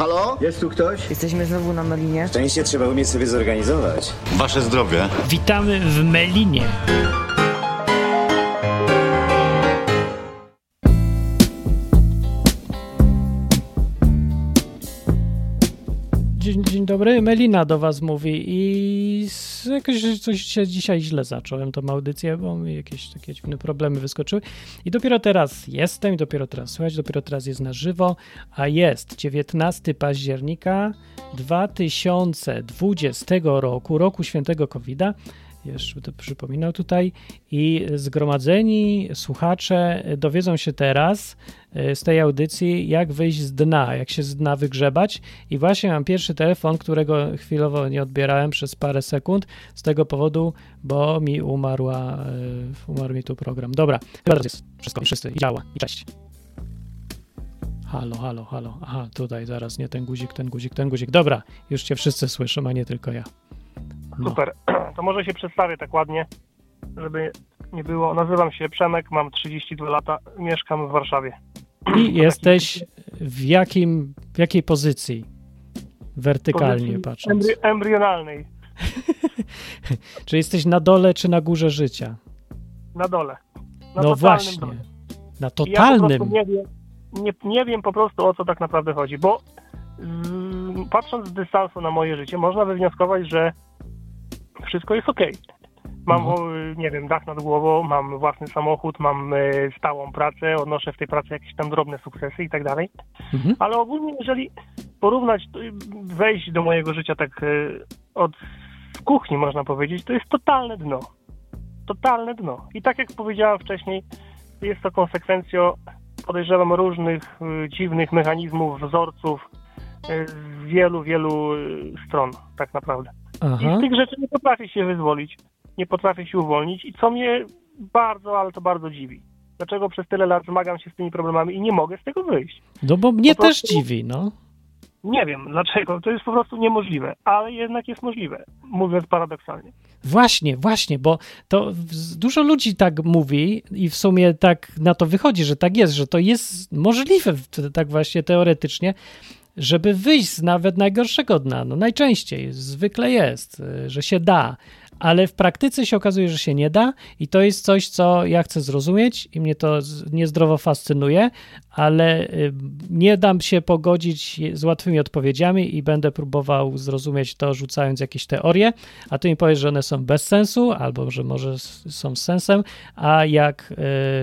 Halo? Jest tu ktoś? Jesteśmy znowu na Melinie. Szczęście trzeba umieć sobie zorganizować. Wasze zdrowie. Witamy w Melinie. Dzień, dzień dobry, Melina do was mówi i z- jakoś coś się dzisiaj źle zacząłem tą audycję, bo mi jakieś takie dziwne problemy wyskoczyły. I dopiero teraz jestem, i dopiero teraz słychać, dopiero teraz jest na żywo, a jest 19 października 2020 roku, roku świętego COVID-a, jeszcze to przypominał tutaj, i zgromadzeni słuchacze dowiedzą się teraz e, z tej audycji, jak wyjść z dna, jak się z dna wygrzebać. I właśnie mam pierwszy telefon, którego chwilowo nie odbierałem przez parę sekund, z tego powodu, bo mi umarła, e, umarł mi tu program. Dobra, teraz jest wszystko, wszyscy, i działa, i cześć. Halo, halo, halo. Aha, tutaj zaraz nie ten guzik, ten guzik, ten guzik. Dobra, już cię wszyscy słyszą, a nie tylko ja. No. Super. To może się przedstawię tak ładnie, żeby nie było. Nazywam się Przemek, mam 32 lata, mieszkam w Warszawie. I jesteś w, jakim, w jakiej pozycji? Wertykalnie Pozycji patrząc. Embry- embrionalnej, Czy jesteś na dole, czy na górze życia? na dole. Na no właśnie. dole. Na Ja totalnym. prostu nie wiem, nie, nie wiem po prostu o co tak naprawdę chodzi, bo mm, patrząc z dystansu na moje życie, można wywnioskować, że wszystko jest ok. Mam, Mhm. nie wiem, dach nad głową, mam własny samochód, mam e, stałą pracę, odnoszę w tej pracy jakieś tam drobne sukcesy i tak dalej. Mhm. Ale ogólnie, jeżeli porównać, wejść do mojego życia tak y, od kuchni, można powiedzieć, to jest totalne dno. Totalne dno. I tak jak powiedziałem wcześniej, jest to konsekwencją, podejrzewam, różnych y, dziwnych mechanizmów, wzorców z wielu, wielu stron, tak naprawdę. I Aha. z tych rzeczy nie potrafię się wyzwolić, nie potrafię się uwolnić i co mnie bardzo, ale to bardzo dziwi. Dlaczego przez tyle lat zmagam się z tymi problemami i nie mogę z tego wyjść? No bo mnie po też prostu- dziwi, no. Nie wiem dlaczego, to jest po prostu niemożliwe, ale jednak jest możliwe, mówiąc paradoksalnie. Właśnie, właśnie, bo to dużo ludzi tak mówi i w sumie tak na to wychodzi, że tak jest, że to jest możliwe tak właśnie teoretycznie, żeby wyjść z nawet najgorszego dna. No najczęściej, zwykle jest, y, że się da, ale w praktyce się okazuje, że się nie da i to jest coś, co ja chcę zrozumieć i mnie to niezdrowo fascynuje, ale y, nie dam się pogodzić z łatwymi odpowiedziami i będę próbował zrozumieć to, rzucając jakieś teorie, a ty mi powiesz, że one są bez sensu, albo że może są z sensem, a jak y,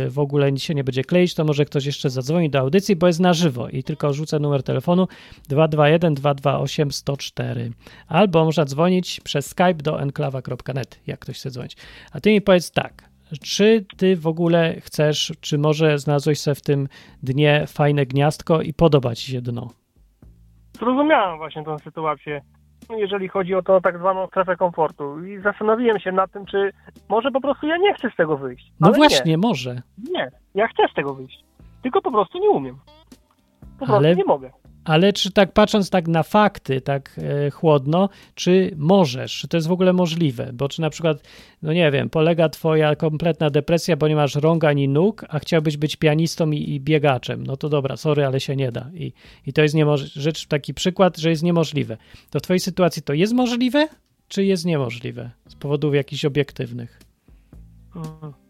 w ogóle nic się nie będzie kleić, to może ktoś jeszcze zadzwoni do audycji, bo jest na żywo i tylko rzucę numer telefonu 221 228 104. Albo można dzwonić przez Skype do enklawa.net, jak ktoś chce dzwonić. A ty mi powiedz tak, czy ty w ogóle chcesz, czy może znalazłeś sobie w tym dnie fajne gniazdko i podoba ci się dno? Zrozumiałem właśnie tę sytuację, jeżeli chodzi o tą tak zwaną strefę komfortu i zastanowiłem się nad tym, czy może po prostu ja nie chcę z tego wyjść. No właśnie, może. Nie, nie, ja chcę z tego wyjść, tylko po prostu nie umiem. Po prostu Ale- nie mogę. Ale czy tak patrząc tak na fakty, tak e, chłodno, czy możesz, czy to jest w ogóle możliwe? Bo czy na przykład, no nie wiem, polega twoja kompletna depresja, bo nie masz rąk ani nóg, a chciałbyś być pianistą i, i biegaczem. No to dobra, sorry, ale się nie da. I, i to jest rzecz, taki przykład, że jest niemożliwe. To w twojej sytuacji to jest możliwe, czy jest niemożliwe? Z powodów jakichś obiektywnych. Mm.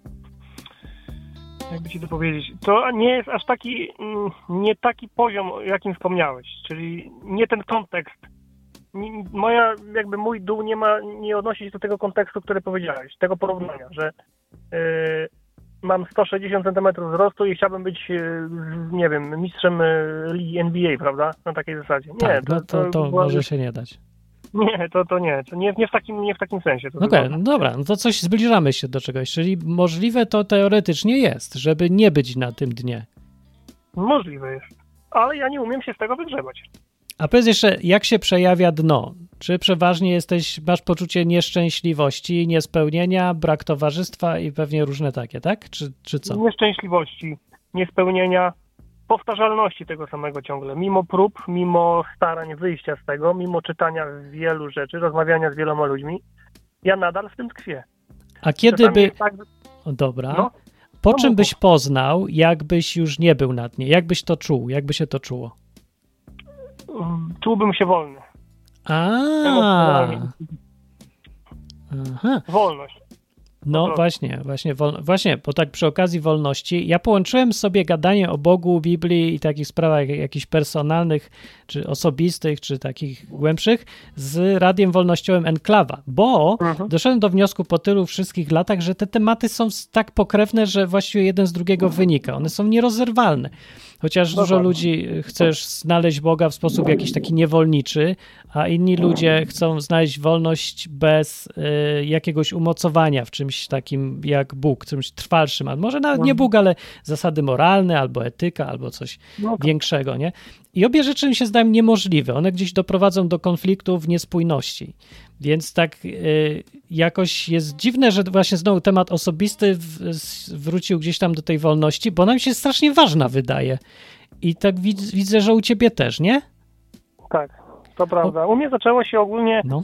Jakby ci to powiedzieć, to nie jest aż taki, mm, nie taki poziom, o jakim wspomniałeś, czyli nie ten kontekst. Moja, jakby mój dół nie ma, nie odnosi się do tego kontekstu, który powiedziałeś, tego porównania, że yy, mam 160 cm wzrostu i chciałbym być, yy, nie wiem, mistrzem yy, ligi NBA, prawda? Na takiej zasadzie. Nie, tak, no to, to była- może się nie dać. Nie, to, to nie, to nie, nie, w takim, nie w takim sensie. Okej, wygląda. no dobra, no to coś zbliżamy się do czegoś, czyli możliwe to teoretycznie jest, żeby nie być na tym dnie. Możliwe jest. Ale ja nie umiem się z tego wygrzebać. A powiedz jeszcze, jak się przejawia dno? Czy przeważnie jesteś, masz poczucie nieszczęśliwości, niespełnienia, brak towarzystwa i pewnie różne takie, tak? Czy, czy co? Nieszczęśliwości, niespełnienia, powtarzalności tego samego ciągle. Mimo prób, mimo starań wyjścia z tego, mimo czytania wielu rzeczy, rozmawiania z wieloma ludźmi, ja nadal w tym tkwię. A kiedy by... Tak, dobra. no, Po no czym byś poznał, jakbyś już nie był na dnie? Jak byś to czuł? Jak by się to czuło? mm, czułbym się wolny. A. Aha. Wolność. No właśnie, właśnie, właśnie, bo tak przy okazji wolności, ja połączyłem sobie gadanie o Bogu, Biblii i takich sprawach jakichś personalnych, czy osobistych, czy takich głębszych z Radiem Wolnościowym Enklawa, bo Mhm. doszedłem do wniosku po tylu wszystkich latach, że te tematy są tak pokrewne, że właściwie jeden z drugiego wynika. One są nierozerwalne. Chociaż dużo ludzi chcesz znaleźć Boga w sposób jakiś taki niewolniczy, a inni ludzie chcą znaleźć wolność bez y, jakiegoś umocowania w czymś takim jak Bóg, czymś trwalszym, albo może nawet nie Bóg, ale zasady moralne, albo etyka, albo coś No tak. większego, nie? I obie rzeczy mi się zdają niemożliwe. One gdzieś doprowadzą do konfliktów, niespójności. Więc tak y, jakoś jest dziwne, że właśnie znowu temat osobisty w, wrócił gdzieś tam do tej wolności, bo nam się strasznie ważna wydaje. I tak widz, widzę, że u ciebie też, nie? Tak, to prawda. U mnie zaczęło się ogólnie No.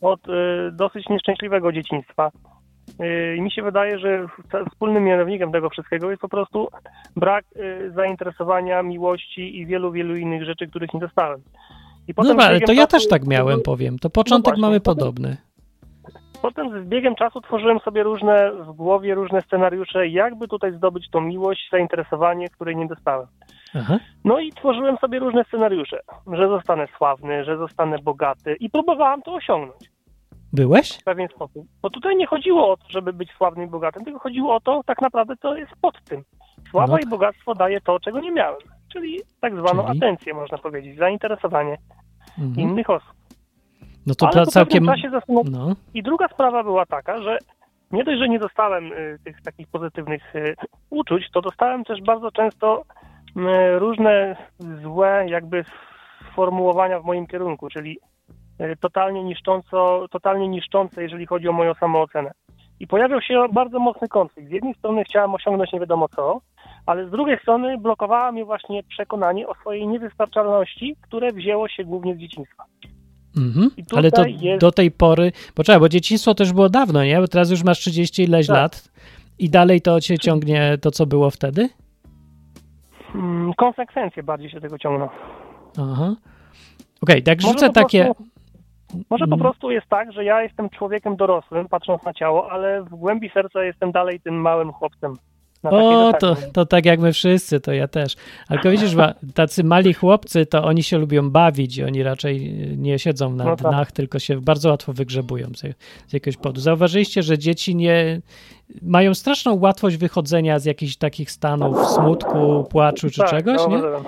od y, dosyć nieszczęśliwego dzieciństwa. Y, I mi się wydaje, że wspólnym mianownikiem tego wszystkiego jest po prostu brak y, zainteresowania, miłości i wielu, wielu innych rzeczy, których nie dostałem. I No z dobra, ale to ja też tak miałem, powiem. To początek właśnie, mamy potem- podobny. Potem z biegiem czasu tworzyłem sobie różne w głowie, różne scenariusze, jakby tutaj zdobyć tą miłość, zainteresowanie, której nie dostałem. Aha. No i tworzyłem sobie różne scenariusze, że zostanę sławny, że zostanę bogaty i próbowałem to osiągnąć Byłeś? w pewien sposób. Bo tutaj nie chodziło o to, żeby być sławnym i bogatym, tylko chodziło o to, tak naprawdę to jest pod tym. Sława No. i bogactwo daje to, czego nie miałem, czyli tak zwaną Czyli? atencję, można powiedzieć, zainteresowanie Mhm. innych osób. No to Ale całkiem... czasie zastanow- No. I druga sprawa była taka, że nie dość, że nie dostałem y, tych takich pozytywnych y, uczuć, to dostałem też bardzo często y, różne złe jakby sformułowania w moim kierunku, czyli totalnie niszcząco, totalnie niszczące, jeżeli chodzi o moją samoocenę. I pojawiał się bardzo mocny konflikt. Z jednej strony chciałem osiągnąć nie wiadomo co, ale z drugiej strony blokowała mnie właśnie przekonanie o swojej niewystarczalności, które wzięło się głównie z dzieciństwa. Mhm. Ale to jest- do tej pory... Poczekaj, bo dzieciństwo też było dawno, nie? Bo teraz już masz 30 ileś Tak. lat i dalej to cię ciągnie to, co było wtedy? Mm, Konsekwencje bardziej się tego ciągną. Aha. Okej, tak Może rzucę takie... Prostu, może po Mm. prostu jest tak, że ja jestem człowiekiem dorosłym, patrząc na ciało, ale w głębi serca jestem dalej tym małym chłopcem. O, to, to tak jak my wszyscy, to ja też. Ale widzisz, tacy mali chłopcy, to oni się lubią bawić i oni raczej nie siedzą na No tak. dnach, tylko się bardzo łatwo wygrzebują z, z jakiegoś powodu. Zauważyliście, że dzieci nie mają straszną łatwość wychodzenia z jakichś takich stanów smutku, płaczu czy Tak, czegoś, nie? Mhm.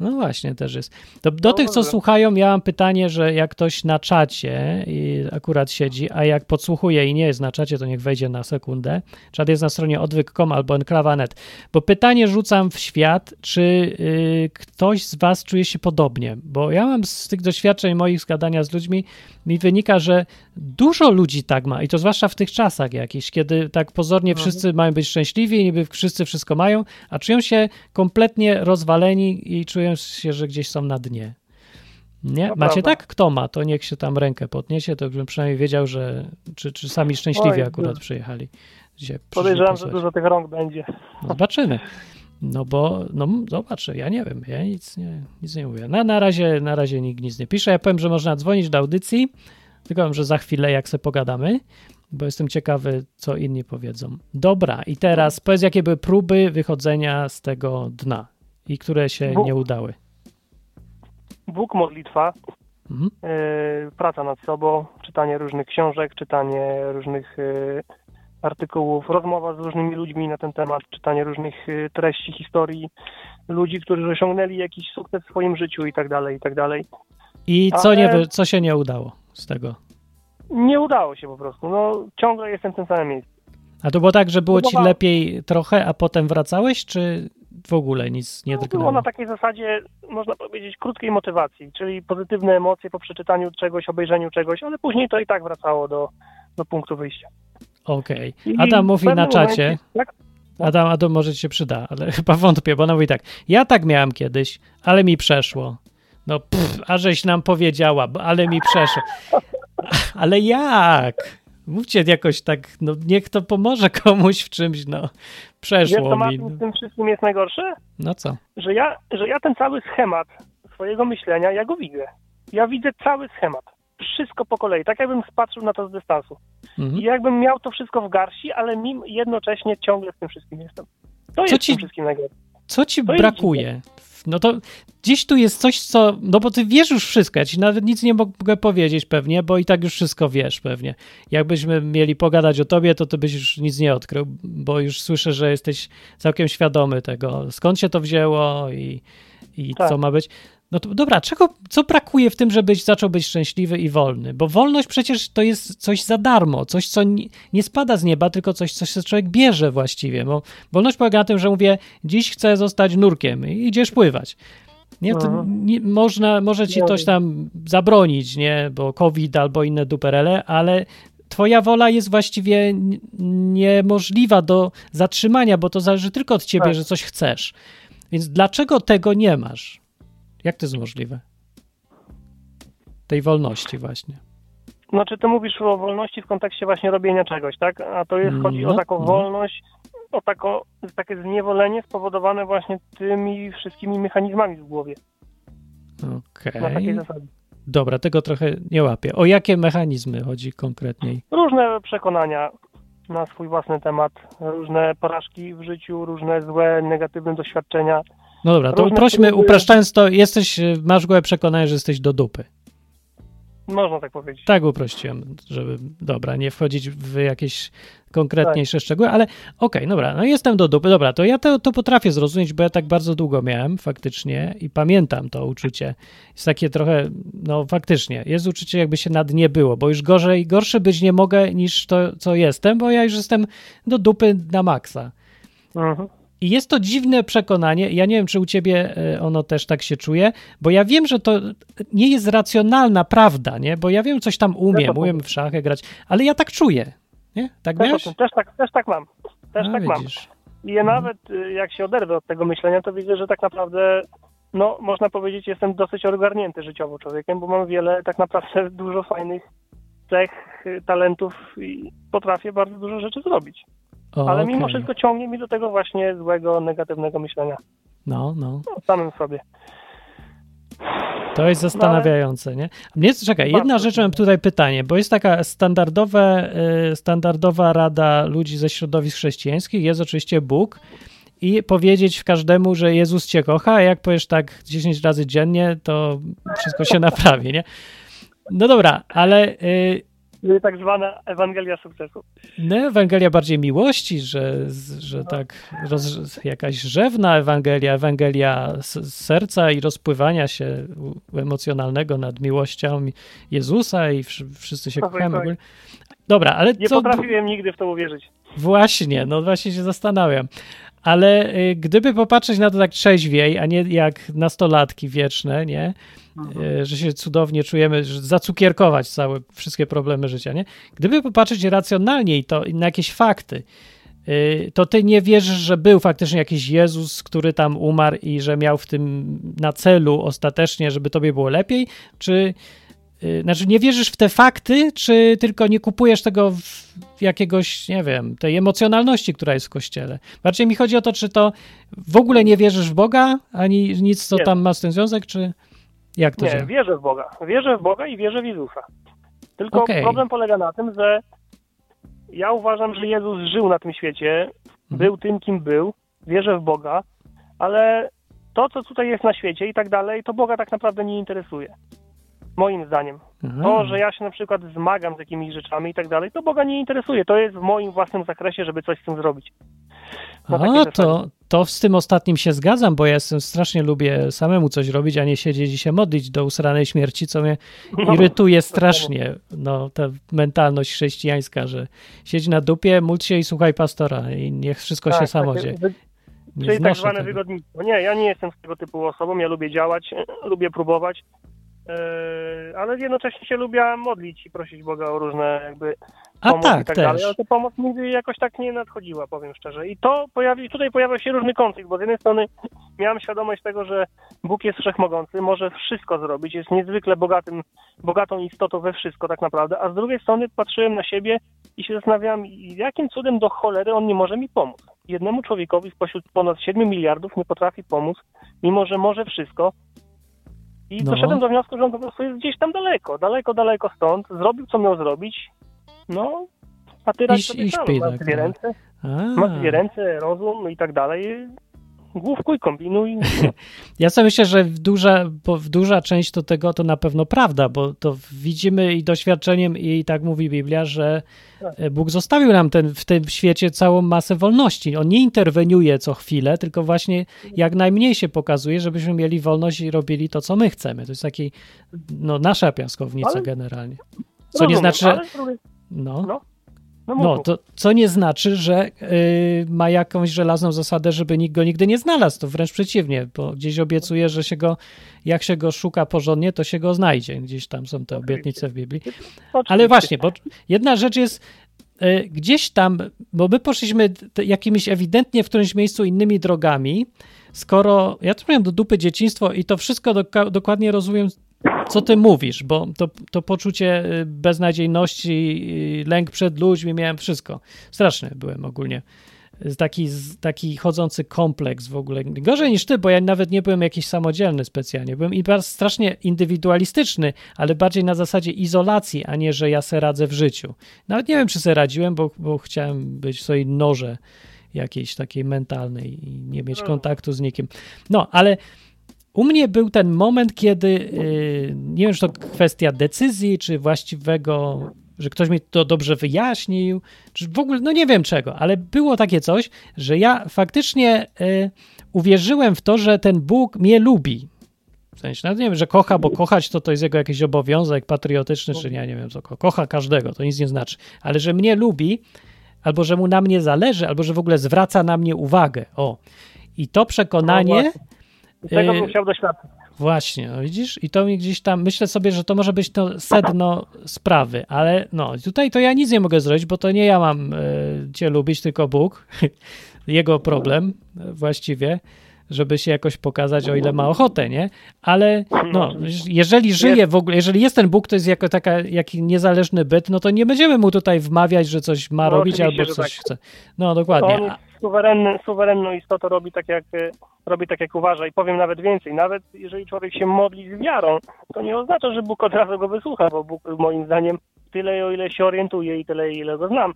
No właśnie, też jest. Do, do tych, co słuchają, ja mam pytanie, że jak ktoś na czacie i akurat siedzi, a jak podsłuchuje i nie jest na czacie, to niech wejdzie na sekundę. Czat jest na stronie odwyk.com albo enklawa.net. Bo pytanie rzucam w świat, czy y, ktoś z was czuje się podobnie? Bo ja mam z tych doświadczeń moich zgadania z ludźmi, mi wynika, że dużo ludzi tak ma i to zwłaszcza w tych czasach jakichś, kiedy tak pozornie Mhm. wszyscy mają być szczęśliwi, niby wszyscy wszystko mają, a czują się kompletnie rozwaleni i czują się, że gdzieś są na dnie. Nie? To Macie prawda. tak? Kto ma, to niech się tam rękę podniesie, to bym przynajmniej wiedział, że czy, czy sami szczęśliwi Oj, akurat du- przyjechali. Podejrzewam, że dużo tych rąk będzie. No zobaczymy. No bo, no zobaczę, ja nie wiem, ja nic nie, nic nie mówię. Na, na, razie, na razie nikt nic nie pisze. Ja powiem, że można dzwonić do audycji, tylko wiem, że za chwilę jak se pogadamy, bo jestem ciekawy, co inni powiedzą. Dobra, i teraz powiedz, jakie były próby wychodzenia z tego dna i które się Bu- nie udały. Bóg, modlitwa, Mhm. yy, praca nad sobą, czytanie różnych książek, czytanie różnych yy, artykułów, rozmowa z różnymi ludźmi na ten temat, czytanie różnych yy, treści, historii ludzi, którzy osiągnęli jakiś sukces w swoim życiu i tak dalej, i tak dalej. I co, nie, Ale- wy- co się nie udało z tego? Nie udało się po prostu. No, ciągle jestem w tym samym miejscu. A to było tak, że było ci lepiej trochę, a potem wracałeś, czy w ogóle nic nie No, było drgnęło? na takiej zasadzie, można powiedzieć, krótkiej motywacji, czyli pozytywne emocje po przeczytaniu czegoś, obejrzeniu czegoś, ale później to i tak wracało do, do punktu wyjścia. Okej. I Adam w mówi na czacie, momencie- tak? Adam, Adam może ci się przyda, ale chyba wątpię, bo ona mówi tak, ja tak miałem kiedyś, ale mi przeszło. No pff, a żeś nam powiedziała, ale mi przeszło. Ale jak? Mówcie jakoś tak, no niech to pomoże komuś w czymś, no. Wiesz, Przeszło co mi. Martin, w tym wszystkim jest najgorsze? No co? Że ja, że ja ten cały schemat swojego myślenia, ja go widzę. Ja widzę cały schemat. Wszystko po kolei, tak jakbym spatrzył na to z dystansu. Mhm. I jakbym miał to wszystko w garści, ale mim jednocześnie ciągle z tym wszystkim jestem. To Co jest ci- tym wszystkim najgorsze. Co ci To jest brakuje? No to gdzieś tu jest coś, co. No bo ty wiesz już wszystko. Ja ci nawet nic nie mogę powiedzieć pewnie, bo i tak już wszystko wiesz pewnie. Jakbyśmy mieli pogadać o tobie, to ty byś już nic nie odkrył, bo już słyszę, że jesteś całkiem świadomy tego, skąd się to wzięło i, i Tak. co ma być. No to dobra, czego, co brakuje w tym, żebyś zaczął być szczęśliwy i wolny? Bo wolność przecież to jest coś za darmo, coś, co nie, nie spada z nieba, tylko coś, coś, co człowiek bierze właściwie. Bo wolność polega na tym, że mówię, dziś chcę zostać nurkiem i idziesz pływać. Nie, to Mhm. nie, można, może ci No. ktoś tam zabronić, nie, bo COVID albo inne duperele, ale twoja wola jest właściwie niemożliwa do zatrzymania, bo to zależy tylko od ciebie, Tak. że coś chcesz. Więc dlaczego tego nie masz? Jak to jest możliwe? Tej wolności właśnie. Znaczy, ty mówisz o wolności w kontekście właśnie robienia czegoś, tak? A to jest, chodzi No, o taką no. wolność, o tako, takie zniewolenie spowodowane właśnie tymi wszystkimi mechanizmami w głowie. Okej. Na takiej zasadzie. Dobra, tego trochę nie łapię. O jakie mechanizmy chodzi konkretniej? Różne przekonania na swój własny temat, różne porażki w życiu, różne złe, negatywne doświadczenia. No dobra, to Różne uprośmy, próby- upraszczając to, jesteś, y, masz gołe przekonanie, że jesteś do dupy. Można tak powiedzieć. Tak uprościłem, żeby, dobra, nie wchodzić w jakieś konkretniejsze szczegóły, ale okej, dobra, no jestem do dupy, dobra, to ja to, to potrafię zrozumieć, bo ja tak bardzo długo miałem faktycznie i pamiętam to uczucie. Jest takie trochę, no faktycznie, jest uczucie jakby się na dnie było, bo już gorzej, gorszy być nie mogę niż to, co jestem, bo ja już jestem do dupy na maksa. Mhm. I jest to dziwne przekonanie. Ja nie wiem, czy u ciebie e, ono też tak się czuje, bo ja wiem, że to nie jest racjonalna prawda, nie? Bo ja wiem, coś tam umiem, o umiem w szachy grać, ale ja tak czuję. Nie? Tak Też, miałeś? też, tak, też tak mam. Też A, tak mam. widzisz. I ja nawet y, jak się oderwę od tego myślenia, to widzę, że tak naprawdę, no można powiedzieć, jestem dosyć ogarnięty życiowo człowiekiem, bo mam wiele, tak naprawdę dużo fajnych cech, y, talentów i potrafię bardzo dużo rzeczy zrobić. O, Ale mimo okej. wszystko ciągnie mi do tego właśnie złego, negatywnego myślenia No, no. o samym sobie. To jest zastanawiające, nie? Mnie, czekaj, jedna rzecz mam tutaj pytanie, bo jest taka standardowe, y, standardowa rada ludzi ze środowisk chrześcijańskich, jest oczywiście Bóg i powiedzieć każdemu, że Jezus cię kocha, a jak powiesz tak 10 razy dziennie, to wszystko się naprawi, nie? No dobra, ale y, tak zwana Ewangelia sukcesu. no, Ewangelia bardziej miłości, że, że tak roz, jakaś rzewna Ewangelia, Ewangelia serca i rozpływania się emocjonalnego nad miłością Jezusa i wsz- wszyscy się Tak, kochamy. tak. Dobra, ale Nie co... potrafiłem nigdy w to uwierzyć. Właśnie, no właśnie się zastanawiam. Ale y, gdyby popatrzeć na to tak trzeźwiej, a nie jak nastolatki wieczne, nie? Y, że się cudownie czujemy, że zacukierkować całe, wszystkie problemy życia, nie? Gdyby popatrzeć racjonalnie i to na jakieś fakty, y, to ty nie wierzysz, że był faktycznie jakiś Jezus, który tam umarł i że miał w tym na celu ostatecznie, żeby tobie było lepiej, czy znaczy nie wierzysz w te fakty, czy tylko nie kupujesz tego jakiegoś, nie wiem, tej emocjonalności, która jest w kościele. Bardziej mi chodzi o to, czy to w ogóle nie wierzysz w Boga, ani nic, co Nie. tam ma z tym związek, czy jak to Nie, działa? wierzę w Boga. Wierzę w Boga i wierzę w Jezusa. Tylko Okej. problem polega na tym, że ja uważam, że Jezus żył na tym świecie, Mhm. był tym, kim był, wierzę w Boga, ale to, co tutaj jest na świecie i tak dalej, to Boga tak naprawdę nie interesuje. Moim zdaniem. Aha. To, że ja się na przykład zmagam z jakimiś rzeczami i tak dalej, to Boga nie interesuje. To jest w moim własnym zakresie, żeby coś z tym zrobić. A, zasadzie. to, to z tym ostatnim się zgadzam, bo ja jestem strasznie lubię samemu coś robić, a nie siedzieć i się modlić do usranej śmierci, co mnie No, irytuje strasznie. No, ta mentalność chrześcijańska, że siedź na dupie, módl się i słuchaj pastora i niech wszystko się tak, samo takie dzieje. Nie Czyli tak zwane tego. wygodnictwo. Nie, ja nie jestem tego typu osobą, ja lubię działać, lubię próbować, ale jednocześnie się lubię modlić i prosić Boga o różne jakby A pomoc tak, i tak też. dalej, ale ta pomoc nigdy jakoś tak nie nadchodziła, powiem szczerze. I to pojawi, tutaj pojawia się różny konflikt, bo z jednej strony miałem świadomość tego, że Bóg jest wszechmogący, może wszystko zrobić, jest niezwykle bogatym, bogatą istotą we wszystko tak naprawdę, a z drugiej strony patrzyłem na siebie i się zastanawiałem, jakim cudem do cholery on nie może mi pomóc. Jednemu człowiekowi spośród ponad 7 miliardów nie potrafi pomóc, mimo że może wszystko. I No. doszedłem do wniosku, że on po prostu jest gdzieś tam daleko, daleko, daleko stąd. Zrobił, co miał zrobić. No, a ty I- radź sobie i sam. śpi, Masz tak, dwie tak. ręce, A. masz dwie ręce, rozum i tak dalej. Główkuj, kombinuj. Ja sobie myślę, że w duża, bo w duża część to tego to na pewno prawda, bo to widzimy i doświadczeniem, i tak mówi Biblia, że Tak. Bóg zostawił nam ten, w tym świecie całą masę wolności. On nie interweniuje co chwilę, tylko właśnie jak najmniej się pokazuje, żebyśmy mieli wolność i robili to, co my chcemy. To jest taki, no, nasza piaskownica Ale- generalnie. Co nie Rozumiem, znaczy, że... No. No, no, No, to co nie znaczy, że y, ma jakąś żelazną zasadę, żeby nikt go nigdy nie znalazł. To wręcz przeciwnie, bo gdzieś obiecuje, że się go, jak się go szuka porządnie, to się go znajdzie. Gdzieś tam są te obietnice w Biblii. Ale właśnie, bo jedna rzecz jest y, gdzieś tam, bo my poszliśmy jakimiś ewidentnie w którymś miejscu innymi drogami, skoro ja tu miałem do dupy dzieciństwo i to wszystko doka- dokładnie rozumiem, co ty mówisz, bo to, to poczucie y, beznadziejności, y, lęk przed ludźmi, miałem wszystko. Straszny byłem ogólnie. Taki, taki chodzący kompleks w ogóle. Gorzej niż ty, bo ja nawet nie byłem jakiś samodzielny specjalnie. Byłem i bardzo strasznie indywidualistyczny, ale bardziej na zasadzie izolacji, a nie, że ja se radzę w życiu. Nawet nie wiem, czy se radziłem, bo, bo chciałem być w swojej noże jakiejś takiej mentalnej i nie mieć No. kontaktu z nikim. No, ale u mnie był ten moment, kiedy yy, nie wiem, czy to kwestia decyzji, czy właściwego, że ktoś mi to dobrze wyjaśnił, czy w ogóle, no nie wiem czego, ale było takie coś, że ja faktycznie yy, uwierzyłem w to, że ten Bóg mnie lubi. W sensie, nawet nie wiem, że kocha, bo kochać to to jest jego jakiś obowiązek patriotyczny, czy nie, nie wiem co, ko- kocha każdego, to nic nie znaczy, ale że mnie lubi, albo że mu na mnie zależy, albo że w ogóle zwraca na mnie uwagę. O. I to przekonanie. No Tego bym y, chciał doświadczyć. Właśnie, no widzisz? I to mi gdzieś tam, myślę sobie, że to może być to sedno sprawy, ale no, tutaj to ja nic nie mogę zrobić, bo to nie ja mam e, cię lubić, tylko Bóg. Jego problem właściwie, żeby się jakoś pokazać, o ile ma ochotę, nie? Ale no, jeżeli żyje w ogóle, jeżeli jest ten Bóg, to jest jako taka, jaki niezależny byt, no to nie będziemy mu tutaj wmawiać, że coś ma No, robić albo coś tak. chce. No, dokładnie. on jest suwerenny, suwerenną istotą robi tak, jak, robi tak, jak uważa. I powiem nawet więcej. Nawet jeżeli człowiek się modli z wiarą, to nie oznacza, że Bóg od razu go wysłucha, bo Bóg moim zdaniem tyle, o ile się orientuje i tyle, ile go znam.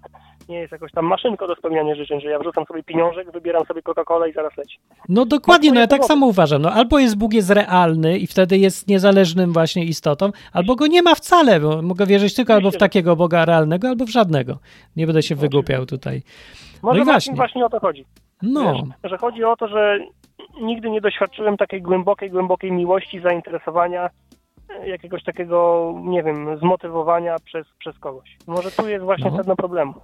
Nie jest jakoś tam maszynką do spełniania życzeń, że ja wrzucam sobie pieniążek, wybieram sobie Coca-Colę i zaraz leci. No dokładnie, no ja tak samo uważam. No, albo jest Bóg jest realny i wtedy jest niezależnym właśnie istotą, albo go nie ma wcale, bo mogę wierzyć tylko albo w takiego Boga realnego, albo w żadnego. Nie będę się wygłupiał tutaj. Może No i właśnie. właśnie. o to chodzi. No, Wiesz, że chodzi o to, że nigdy nie doświadczyłem takiej głębokiej, głębokiej miłości, zainteresowania, jakiegoś takiego, nie wiem, zmotywowania przez, przez kogoś. Może tu jest właśnie No. sedno problemu.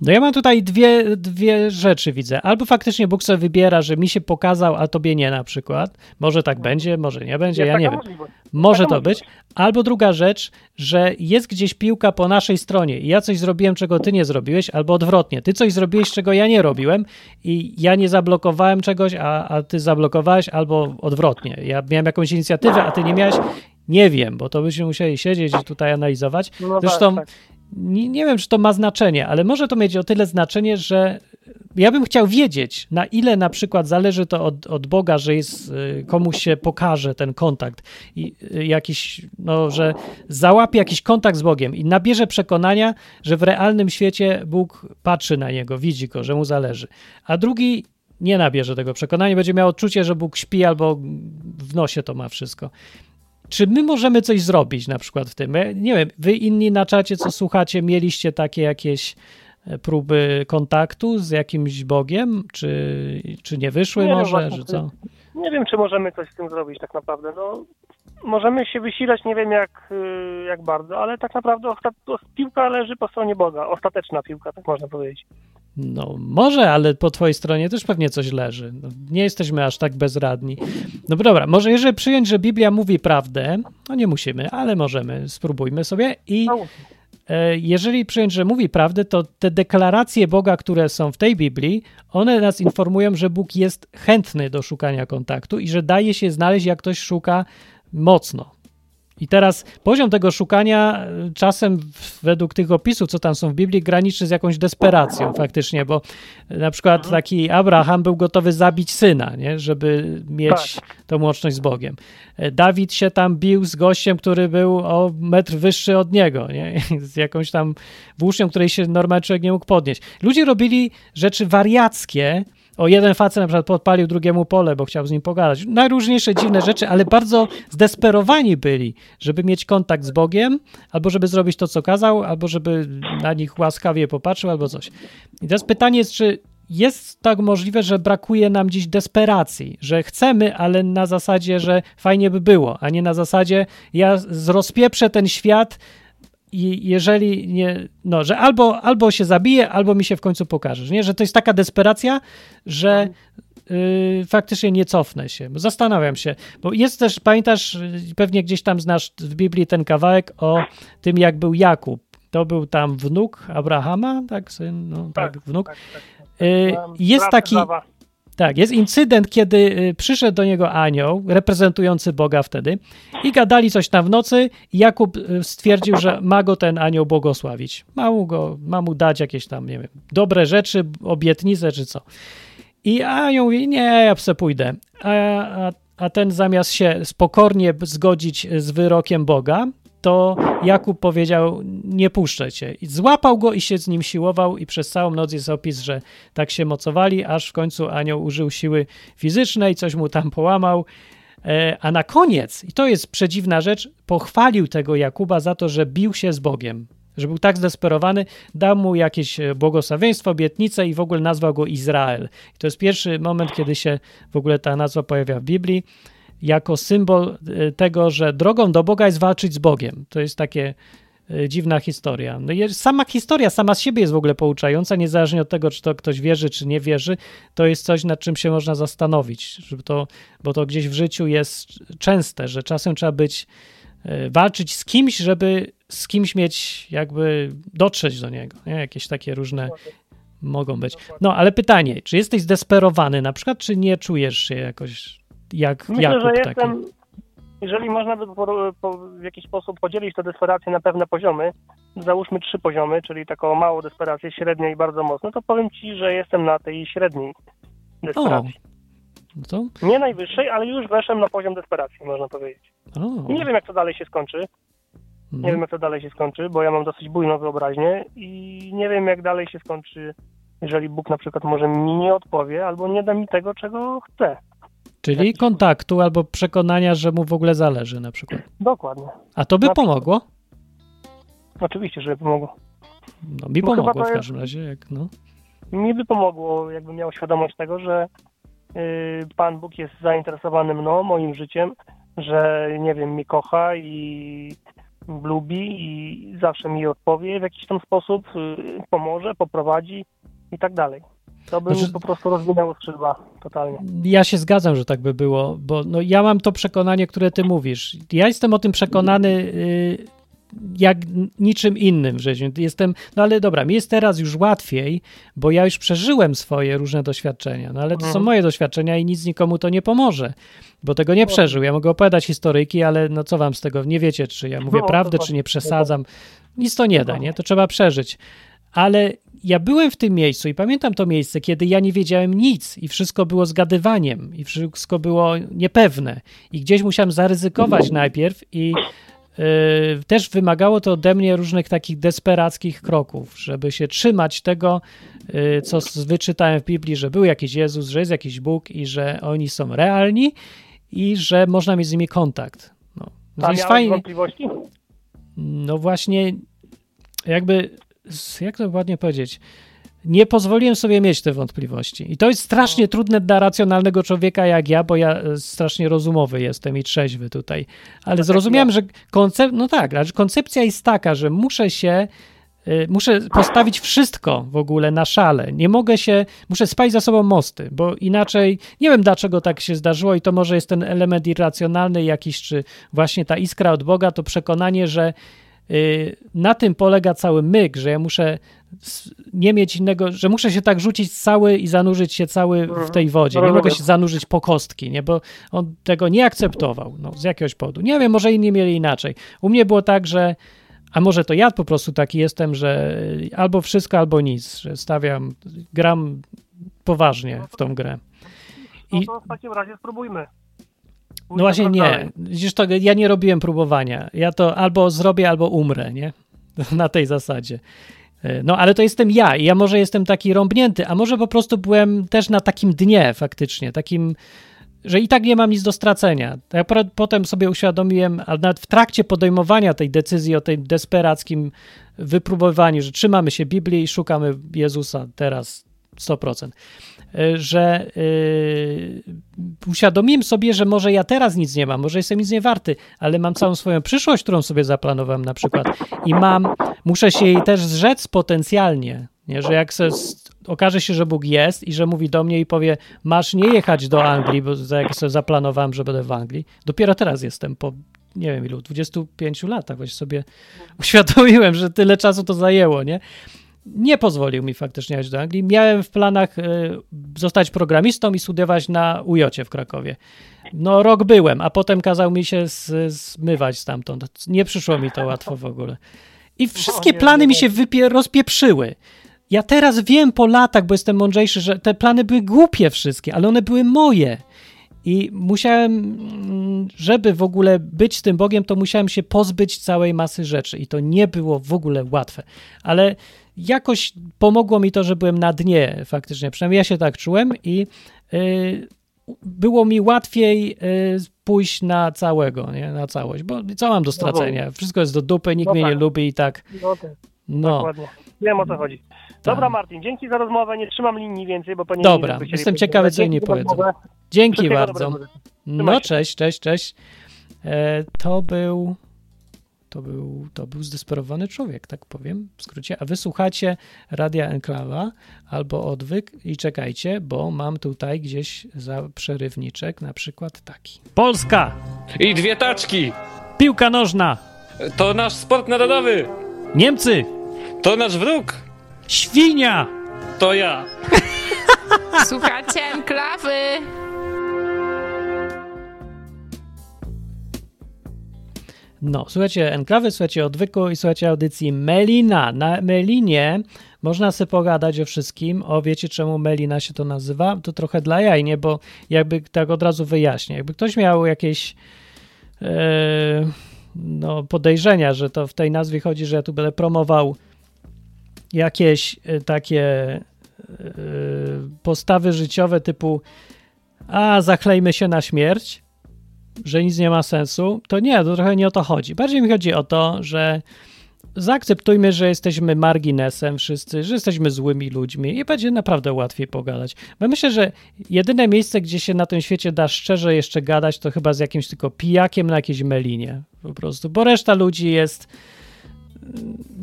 no ja mam tutaj dwie, dwie rzeczy widzę. Albo faktycznie Bóg sobie wybiera, że mi się pokazał, a tobie nie na przykład. Może tak będzie, może nie będzie, Jest ja nie wiem. możliwość. Może Taka to być. Albo druga rzecz, że jest gdzieś piłka po naszej stronie i ja coś zrobiłem, czego ty nie zrobiłeś, albo odwrotnie. Ty coś zrobiłeś, czego ja nie robiłem i ja nie zablokowałem czegoś, a, a ty zablokowałeś, albo odwrotnie. Ja miałem jakąś inicjatywę, a ty nie miałeś. Nie wiem, bo to byśmy musieli siedzieć i tutaj analizować. No Zresztą tak, tak. nie, nie wiem, czy to ma znaczenie, ale może to mieć o tyle znaczenie, że ja bym chciał wiedzieć, na ile na przykład zależy to od, od Boga, że jest, y, komuś się pokaże ten kontakt i y, jakiś, no, że załapie jakiś kontakt z Bogiem i nabierze przekonania, że w realnym świecie Bóg patrzy na niego, widzi go, że mu zależy. A drugi nie nabierze tego przekonania, będzie miał odczucie, że Bóg śpi albo w nosie to ma wszystko. Czy my możemy coś zrobić na przykład w tym? Nie wiem, wy inni na czacie, co słuchacie, mieliście takie jakieś e, próby kontaktu z jakimś Bogiem? Czy, czy nie wyszły Nie wiem może, właśnie, że czy- co? Nie wiem, czy możemy coś z tym zrobić tak naprawdę. No, możemy się wysilać, nie wiem jak, y, jak bardzo, ale tak naprawdę ostat- piłka leży po stronie Boga. Ostateczna piłka, tak można powiedzieć. No może, ale po twojej stronie też pewnie coś leży. No, nie jesteśmy aż tak bezradni. No dobra, może jeżeli przyjąć, że Biblia mówi prawdę, no nie musimy, ale możemy, spróbujmy sobie i No, e, jeżeli przyjąć, że mówi prawdę, to te deklaracje Boga, które są w tej Biblii, one nas informują, że Bóg jest chętny do szukania kontaktu i że daje się znaleźć, jak ktoś szuka mocno. I teraz poziom tego szukania y, czasem według tych opisów, co tam są w Biblii, graniczy z jakąś desperacją faktycznie, bo y, na przykład taki Abraham był gotowy zabić syna, nie? żeby mieć tą łączność z Bogiem. Y, Dawid się tam bił z gościem, który był o metr wyższy od niego, nie? z jakąś tam włócznią, której się normalny człowiek nie mógł podnieść. Ludzie robili rzeczy wariackie, o, jeden facet na przykład podpalił drugiemu pole, bo chciał z nim pogadać. Najróżniejsze dziwne rzeczy, ale bardzo zdesperowani byli, żeby mieć kontakt z Bogiem, albo żeby zrobić to, co kazał, albo żeby na nich łaskawie popatrzył, albo coś. I teraz pytanie jest, czy jest tak możliwe, że brakuje nam dziś desperacji, że chcemy, ale na zasadzie, że fajnie by było, a nie na zasadzie ja rozpieprzę ten świat i jeżeli nie, no, że albo, albo się zabije, albo mi się w końcu pokażesz, nie? Że to jest taka desperacja, że y, faktycznie nie cofnę się. Zastanawiam się, bo jest też, pamiętasz, y, pewnie gdzieś tam znasz w Biblii ten kawałek o tym, jak był Jakub. To był tam wnuk Abrahama, tak, syn, no tak, wnuk. Tak, tak. Y, Tam jest taki. Tak, jest incydent, kiedy y, przyszedł do niego anioł, reprezentujący Boga wtedy, i gadali coś tam w nocy, Jakub y, stwierdził, że ma go ten anioł błogosławić. Ma mu, go, ma mu dać jakieś tam, nie wiem, dobre rzeczy, obietnice czy co. I anioł mówi, nie, ja se pójdę. A, a, a ten zamiast się pokornie zgodzić z wyrokiem Boga, to Jakub powiedział, nie puszczę cię. I złapał go i się z nim siłował i przez całą noc jest opis, że tak się mocowali, aż w końcu anioł użył siły fizycznej, coś mu tam połamał, E, a na koniec, i to jest przedziwna rzecz, pochwalił tego Jakuba za to, że bił się z Bogiem. Że był tak zdesperowany, dał mu jakieś e, błogosławieństwo, obietnicę i w ogóle nazwał go Izrael. I to jest pierwszy moment, kiedy się w ogóle ta nazwa pojawia w Biblii, jako symbol e, tego, że drogą do Boga jest walczyć z Bogiem. To jest takie e, dziwna historia. No sama historia sama z siebie jest w ogóle pouczająca, niezależnie od tego, czy to ktoś wierzy, czy nie wierzy, to jest coś, nad czym się można zastanowić, żeby to, bo to gdzieś w życiu jest częste, że czasem trzeba być, e, walczyć z kimś, żeby z kimś mieć, jakby dotrzeć do niego. Nie? Jakieś takie różne mogą być. No, ale pytanie, czy jesteś zdesperowany na przykład, czy nie czujesz się jakoś jak Myślę, Jakub że taki? jestem, jeżeli można by po, po, w jakiś sposób podzielić tę desperację na pewne poziomy, załóżmy trzy poziomy, czyli taką małą desperację, średnią i bardzo mocno, to powiem Ci, że jestem na tej średniej desperacji. No to, Nie najwyższej, ale już weszłem na poziom desperacji, można powiedzieć. o, nie wiem, jak to dalej się skończy. Nie no. wiem, jak to dalej się skończy, bo ja mam dosyć bujną wyobraźnię i nie wiem, jak dalej się skończy, jeżeli Bóg na przykład może mi nie odpowie albo nie da mi tego, czego chce. Czyli kontaktu albo przekonania, że mu w ogóle zależy na przykład. Dokładnie. A to by Na pomogło? Oczywiście, żeby pomogło. No mi No pomogło w każdym razie, jak no. Mi by pomogło, jakbym miał świadomość tego, że yy, Pan Bóg jest zainteresowany mną, moim życiem, że nie wiem, mnie kocha i lubi i zawsze mi odpowie w jakiś tam sposób, yy, pomoże, poprowadzi i tak dalej. To by Znaczy- mi po prostu rozwinęło skrzydła totalnie. Ja się zgadzam, że tak by było, bo no, ja mam to przekonanie, które ty mówisz. Ja jestem o tym przekonany y, jak niczym innym w życiu. Jestem, no ale dobra, mi jest teraz już łatwiej, bo ja już przeżyłem swoje różne doświadczenia, no ale to są Mhm. moje doświadczenia i nic nikomu to nie pomoże, bo tego nie przeżył. Ja mogę opowiadać historyjki, ale no co wam z tego, nie wiecie, czy ja mówię No, prawdę, tak. czy nie przesadzam. Nic to nie da, nie? To trzeba przeżyć. Ale ja byłem w tym miejscu i pamiętam to miejsce, kiedy ja nie wiedziałem nic i wszystko było zgadywaniem i wszystko było niepewne i gdzieś musiałem zaryzykować najpierw i y, też wymagało to ode mnie różnych takich desperackich kroków, żeby się trzymać tego, y, co wyczytałem w Biblii, że był jakiś Jezus, że jest jakiś Bóg i że oni są realni i że można mieć z nimi kontakt. No, no A miałeś fajnie. wątpliwości? No właśnie, jakby, jak to ładnie powiedzieć, nie pozwoliłem sobie mieć te wątpliwości. I to jest strasznie trudne dla racjonalnego człowieka jak ja, bo ja e, strasznie rozumowy jestem i trzeźwy tutaj. Ale zrozumiałem, że koncep- no tak, ale koncepcja jest taka, że muszę się y, Muszę postawić wszystko w ogóle na szale. Nie mogę się, muszę spać za sobą mosty, bo inaczej nie wiem dlaczego tak się zdarzyło i to może jest ten element irracjonalny jakiś, czy właśnie ta iskra od Boga, to przekonanie, że na tym polega cały myk, że ja muszę nie mieć innego, że muszę się tak rzucić cały i zanurzyć się cały w tej wodzie. Nie mogę się zanurzyć po kostki, nie? bo on tego nie akceptował no, z jakiegoś powodu. Nie wiem, może inni mieli inaczej. U mnie było tak, że a może to ja po prostu taki jestem, że albo wszystko, albo nic, że stawiam, gram poważnie w tą grę. No I- to w takim razie spróbujmy. No właśnie nie. Widzisz, to ja nie robiłem próbowania. Ja to albo zrobię, albo umrę, nie? Na tej zasadzie. E, No, ale to jestem ja i ja może jestem taki rąbnięty, a może po prostu byłem też na takim dnie faktycznie, takim, że i tak nie mam nic do stracenia. Ja po- potem sobie uświadomiłem, ale nawet w trakcie podejmowania tej decyzji o tym desperackim wypróbowaniu, że trzymamy się Biblii i szukamy Jezusa teraz 100%, y, że yy, uświadomiłem sobie, że może ja teraz nic nie mam, może jestem nic nie warty, ale mam całą swoją przyszłość, którą sobie zaplanowałem na przykład i mam, muszę się jej też zrzec potencjalnie, nie? że jak se, okaże się, że Bóg jest i że mówi do mnie i powie, masz nie jechać do Anglii, bo jak sobie zaplanowałem, że będę w Anglii, dopiero teraz jestem po nie wiem ilu, 25 latach, właśnie sobie uświadomiłem, że tyle czasu to zajęło, nie? Nie pozwolił mi faktycznie jechać do Anglii. Miałem w planach e, zostać programistą i studiować na UJ w Krakowie. No rok byłem, a potem kazał mi się zmywać stamtąd. Nie przyszło mi to łatwo w ogóle. I wszystkie plany mi się wypie, rozpieprzyły. Ja teraz wiem po latach, bo jestem mądrzejszy, że te plany były głupie wszystkie, ale one były moje. I musiałem, żeby w ogóle być tym Bogiem, to musiałem się pozbyć całej masy rzeczy. I to nie było w ogóle łatwe. Ale jakoś pomogło mi to, że byłem na dnie faktycznie. Przynajmniej ja się tak czułem i y, było mi łatwiej y, pójść na całego, nie? na całość, bo co mam do stracenia? Wszystko jest do dupy, nikt No mnie nie tak. lubi i tak. No, tak, No, Dokładnie. Wiem o co chodzi. Dobra, Martin, dzięki za rozmowę. Nie trzymam linii więcej, bo pewnie Dobra, jestem ciekawy, co inni powiedzą. dzięki bardzo. No, cześć, cześć, cześć. E, to był. To był, to był zdesperowany człowiek, tak powiem w skrócie. A wysłuchacie Radia Enklawa albo Odwyk i czekajcie, bo mam tutaj gdzieś za przerywniczek na przykład taki. Polska! I dwie taczki! Piłka nożna! To nasz sport narodowy! Niemcy! To nasz wróg! Świnia! To ja! Słuchacie enklawy! No, słuchajcie Enklawy, słuchajcie Odwyku i słuchajcie audycji Melina. Na Melinie można sobie pogadać o wszystkim. O, wiecie czemu Melina się to nazywa? To trochę dla jaj, nie? Bo jakby tak od razu wyjaśnię. Jakby ktoś miał jakieś e, no, podejrzenia, że to w tej nazwie chodzi, że ja tu będę promował jakieś e, takie e, postawy życiowe typu a, zachlejmy się na śmierć, że nic nie ma sensu, to nie, to trochę nie o to chodzi. Bardziej mi chodzi o to, że zaakceptujmy, że jesteśmy marginesem wszyscy, że jesteśmy złymi ludźmi i będzie naprawdę łatwiej pogadać. Bo myślę, że jedyne miejsce, gdzie się na tym świecie da szczerze jeszcze gadać, to chyba z jakimś tylko pijakiem na jakiejś melinie po prostu, bo reszta ludzi jest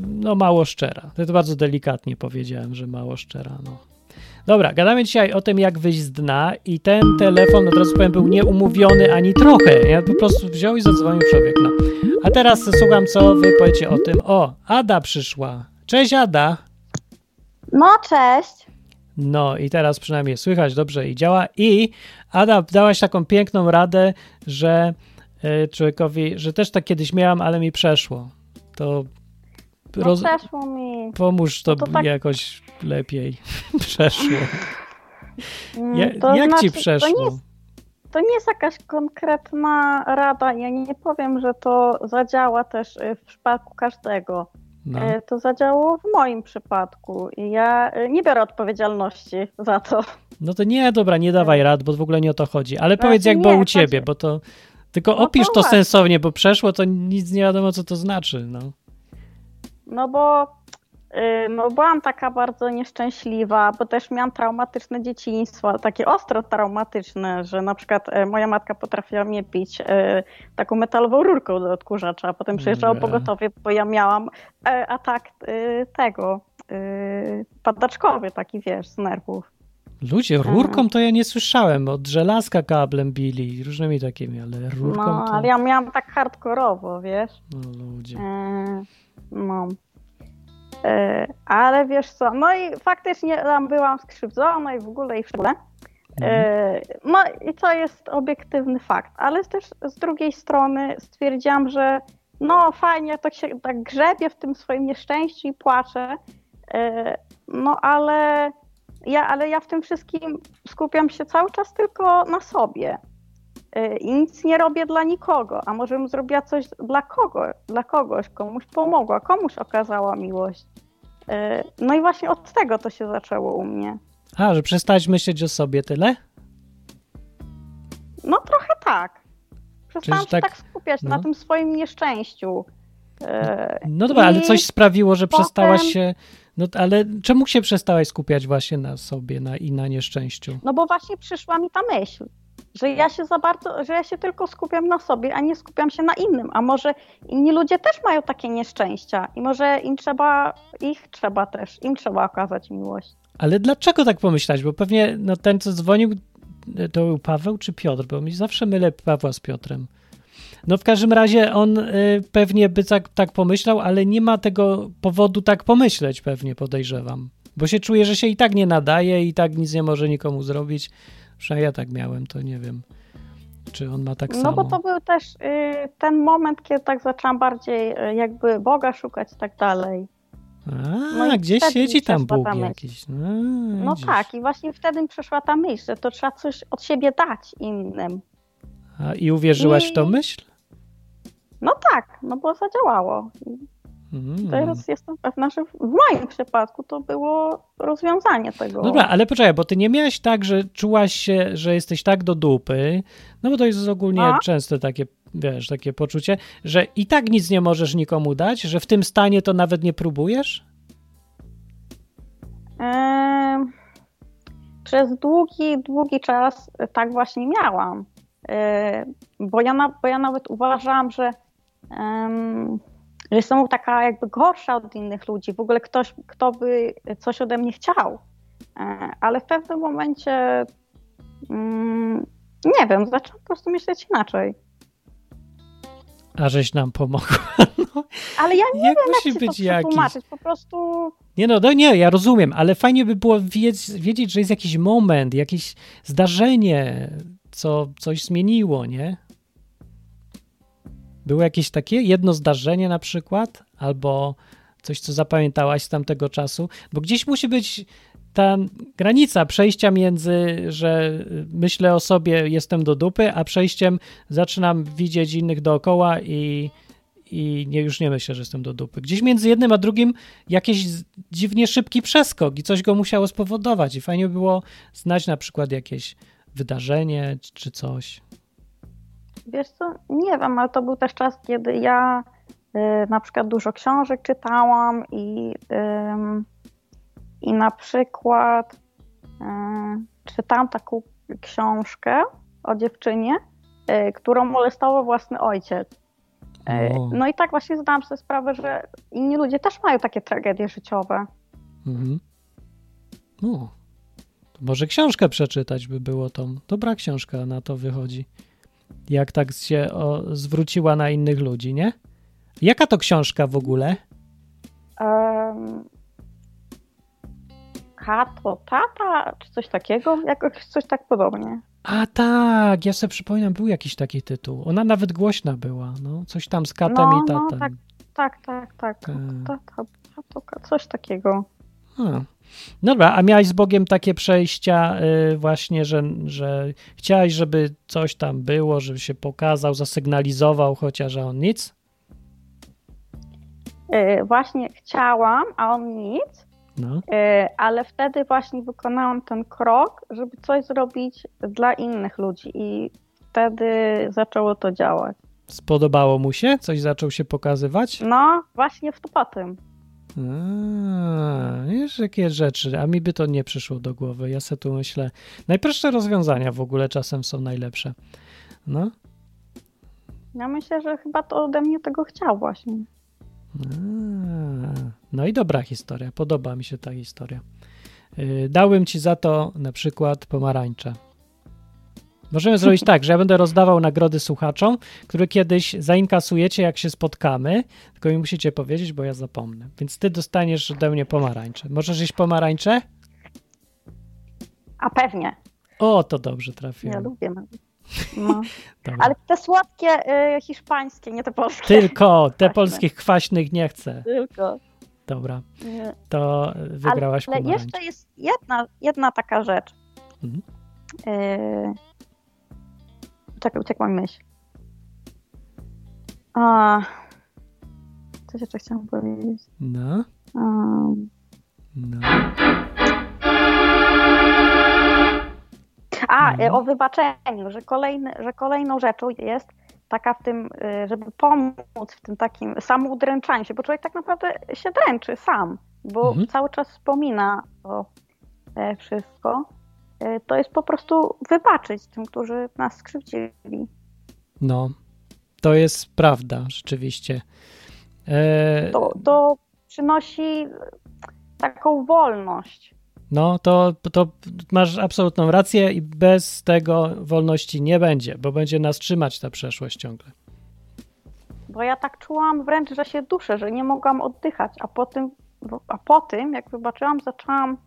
no mało szczera. To bardzo delikatnie powiedziałem, że mało szczera, no. Dobra, gadamy dzisiaj o tym, jak wyjść z dna i ten telefon, od razu powiem, był nieumówiony ani trochę. Ja po prostu wziął i zadzwonił człowiek, no. A teraz słucham, co wy powiecie o tym. O, Ada przyszła. Cześć, Ada. No, cześć. No i teraz przynajmniej słychać dobrze i działa. I Ada, dałaś taką piękną radę, że y, człowiekowi, że też tak kiedyś miałam, ale mi przeszło. To No, roz... przeszło mi. pomóż to, to tak- jakoś lepiej przeszło. Mm, Ja, to jak znaczy, ci przeszło? To nie, jest, to nie jest jakaś konkretna rada. Ja nie powiem, że to zadziała też y, w przypadku każdego. No. Y, To zadziałało w moim przypadku i ja y, nie biorę odpowiedzialności za to. No to nie, dobra, nie dawaj rad, bo w ogóle nie o to chodzi. Ale Znaczy powiedz, jak nie, było u chodzi- ciebie, bo to. Tylko No to opisz to właśnie. sensownie, bo przeszło, to nic nie wiadomo, co to znaczy. No. No bo y, no, byłam taka bardzo nieszczęśliwa, bo też miałam traumatyczne dzieciństwo, takie ostro traumatyczne, że na przykład y, moja matka potrafiła mnie bić y, taką metalową rurką do odkurzacza, a potem przyjeżdżało pogotowie, bo ja miałam y, atak tego padaczkowy taki, wiesz, z nerwów. Ludzie, Mhm. rurką to ja nie słyszałem. Od żelazka kablem bili, różnymi takimi, ale rurką No, to. ale ja miałam tak hardkorowo, wiesz. No ludzie. No. Ale wiesz co, no i faktycznie tam byłam skrzywdzona i w ogóle i w ogóle. E, No i to jest obiektywny fakt, ale też z drugiej strony stwierdziłam, że no fajnie, tak się tak grzebię w tym swoim nieszczęściu i płaczę, e, no ale ja, ale ja w tym wszystkim skupiam się cały czas tylko na sobie i nic nie robię dla nikogo, a może bym zrobiła coś dla kogo, dla kogoś, komuś pomogła, komuś okazała miłość. E, No i właśnie od tego to się zaczęło u mnie. A, że przestałeś myśleć o sobie tyle? No trochę tak. Przestałam się tak- tak skupiać no. na tym swoim nieszczęściu. E, No dobra, ale i coś sprawiło, że potem- przestałaś się. No ale czemu się przestałaś skupiać właśnie na sobie na, i na nieszczęściu? No bo właśnie przyszła mi ta myśl, że ja się za bardzo, że ja się tylko skupiam na sobie, a nie skupiam się na innym. A może inni ludzie też mają takie nieszczęścia i może im trzeba, ich trzeba też, im trzeba okazać miłość. Ale dlaczego tak pomyślałeś? Bo pewnie no, ten, co dzwonił, to był Paweł czy Piotr? Bo mi zawsze mylę Pawła z Piotrem. No w każdym razie on y, pewnie by tak, tak pomyślał, ale nie ma tego powodu tak pomyśleć, pewnie podejrzewam. Bo się czuje, że się i tak nie nadaje i tak nic nie może nikomu zrobić. Przynajmniej ja tak miałem, to nie wiem, czy on ma tak No samo. bo to był też y, ten moment, kiedy tak zaczęłam bardziej y, jakby Boga szukać i tak dalej. A, No i gdzieś siedzi tam Bóg ta jakiś. No, No tak, i właśnie wtedy mi przyszła ta myśl, że to trzeba coś od siebie dać innym. A, I uwierzyłaś w tą I- myśl? No tak, no bo zadziałało. Mm. teraz jestem pewna, że w moim przypadku to było rozwiązanie tego. Dobra, ale poczekaj, bo ty nie miałaś tak, że czułaś się, że jesteś tak do dupy, no bo to jest ogólnie A? często takie, wiesz, takie poczucie, że i tak nic nie możesz nikomu dać, że w tym stanie to nawet nie próbujesz? Em, przez długi, długi czas tak właśnie miałam. E, bo, ja na, bo ja nawet uważałam, że, em, że jestem taka jakby gorsza od innych ludzi. W ogóle ktoś, kto by coś ode mnie chciał. E, ale w pewnym momencie mm, nie wiem, zaczęłam po prostu myśleć inaczej. A żeś nam pomogła. No, Ale ja nie jak wiem, musi jak być to jakiś... przetłumaczyć. Po prostu Nie no, no nie, ja rozumiem, ale fajnie by było wiedzieć że jest jakiś moment, jakieś zdarzenie, co coś zmieniło, nie? Było jakieś takie jedno zdarzenie na przykład, albo coś, co zapamiętałaś z tamtego czasu, bo gdzieś musi być ta granica przejścia między, że myślę o sobie, jestem do dupy, a przejściem zaczynam widzieć innych dookoła i, i nie, już nie myślę, że jestem do dupy. Gdzieś między jednym a drugim jakiś dziwnie szybki przeskok i coś go musiało spowodować i fajnie by było znać na przykład jakieś wydarzenie czy coś. Wiesz co, nie wiem, ale to był też czas, kiedy ja y, na przykład dużo książek czytałam i, i na przykład y, czytałam taką książkę o dziewczynie, y, którą molestował własny ojciec. Y, O. no i tak właśnie zdałam sobie sprawę, że inni ludzie też mają takie tragedie życiowe. Mhm. No, to może książkę przeczytać by było tą. Dobra książka na to wychodzi. Jak tak się o, zwróciła na innych ludzi, nie? Jaka to książka w ogóle? Um, Kato, tata, czy coś takiego? Jakoś coś tak podobnie. A tak, ja sobie przypominam, był jakiś taki tytuł. Ona nawet głośna była, no. Coś tam z katem No, i no, tatem. tak. Tak, tak, tak. Tak. Tata, tata, coś takiego. A. Dobra, a miałeś z Bogiem takie przejścia y, właśnie, że, że chciałeś, żeby coś tam było, żeby się pokazał, zasygnalizował, chociaż a on nic? E, Właśnie chciałam, a on nic, No. e, ale wtedy właśnie wykonałam ten krok, żeby coś zrobić dla innych ludzi i wtedy zaczęło to działać. Spodobało mu się? Coś zaczął się pokazywać? No, właśnie w to po tym. A, wiesz, jakie rzeczy, a mi by to nie przyszło do głowy. Ja se tu myślę, najprostsze rozwiązania w ogóle czasem są najlepsze. No. Ja myślę, że chyba to ode mnie tego chciał właśnie. A, no i dobra historia, podoba mi się ta historia. Yy, Dałem ci za to na przykład pomarańcze. Możemy zrobić tak, że ja będę rozdawał nagrody słuchaczom, które kiedyś zainkasujecie, jak się spotkamy, tylko mi musicie powiedzieć, bo ja zapomnę. Więc ty dostaniesz ode mnie pomarańcze. Możesz jeść pomarańcze? A pewnie. O, to dobrze Ja trafiłem. lubię nawet. No. Ale te słodkie y, hiszpańskie, nie te polskie. Tylko te Kwaśne. polskich kwaśnych nie chcę. Tylko. Dobra, Nie. to wygrałaś Ale pomarańcze. jeszcze jest jedna, jedna taka rzecz. Mhm. Yy... Czekaj, uciekła mi myśl. A... Coś jeszcze chciałam powiedzieć. No, Um... no. A, y, o wybaczeniu, że, kolejny, że kolejną rzeczą jest taka w tym, y, żeby pomóc w tym takim samoudręczaniu się, bo człowiek tak naprawdę się dręczy sam, bo Mhm. cały czas wspomina to e, wszystko. E, To jest po prostu wybaczyć tym, którzy nas skrzywdzili. No, to jest prawda, rzeczywiście. E, To, to przynosi taką wolność. no, to, to masz absolutną rację i bez tego wolności nie będzie, bo będzie nas trzymać ta przeszłość ciągle. Bo ja tak czułam wręcz, że się duszę, że nie mogłam oddychać, a po tym, a po tym jak wybaczyłam, zaczęłam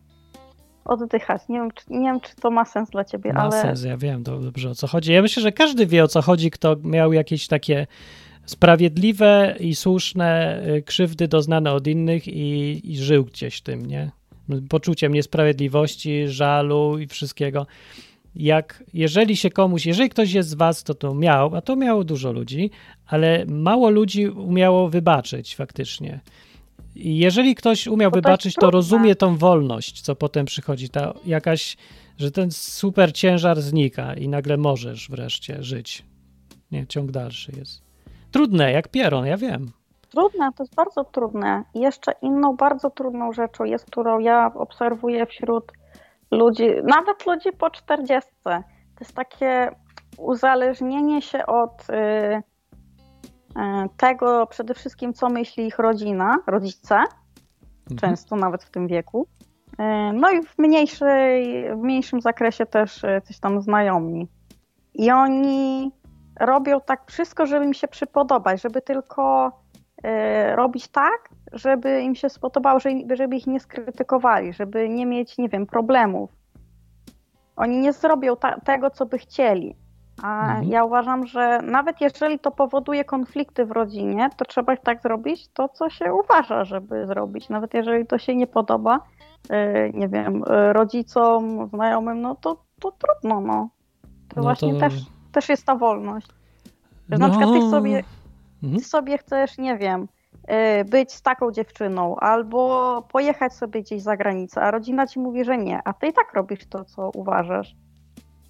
oddychać. Nie wiem, czy, nie wiem, czy to ma sens dla ciebie, Ma ale sens, ja wiem do- dobrze o co chodzi. Ja myślę, że każdy wie o co chodzi, kto miał jakieś takie sprawiedliwe i słuszne y, krzywdy doznane od innych i, i żył gdzieś tym, nie? Poczuciem niesprawiedliwości, żalu i wszystkiego. Jak, jeżeli się komuś, jeżeli ktoś jest z was, to to miał, a to miało dużo ludzi, ale mało ludzi umiało wybaczyć faktycznie. I jeżeli ktoś umiał to wybaczyć, to rozumie tą wolność, co potem przychodzi, ta jakaś, że ten super ciężar znika i nagle możesz wreszcie żyć. Nie, ciąg dalszy jest. Trudne, jak pieron, ja wiem. trudne, to jest bardzo trudne. I jeszcze inną bardzo trudną rzeczą jest, którą ja obserwuję wśród ludzi, nawet ludzi po 40. To jest takie uzależnienie się od y, y, tego przede wszystkim, co myśli ich rodzina, rodzice, Mhm. często nawet w tym wieku. Y, No i w, mniejszej, w mniejszym zakresie też y, coś tam znajomi. I oni robią tak wszystko, żeby im się przypodobać, żeby tylko robić tak, żeby im się spodobało, żeby, żeby ich nie skrytykowali, żeby nie mieć, nie wiem, problemów. Oni nie zrobią ta, tego, co by chcieli. A Mhm. ja uważam, że nawet jeżeli to powoduje konflikty w rodzinie, to trzeba tak zrobić to, co się uważa, żeby zrobić. Nawet jeżeli to się nie podoba, y, nie wiem, y, rodzicom, znajomym, no to, to trudno, no. To No właśnie to- też, też jest ta wolność. Że na przykład ty sobie, Mhm. ty sobie chcesz, nie wiem, y, być z taką dziewczyną, albo pojechać sobie gdzieś za granicę, a rodzina ci mówi, że nie, a ty i tak robisz to, co uważasz.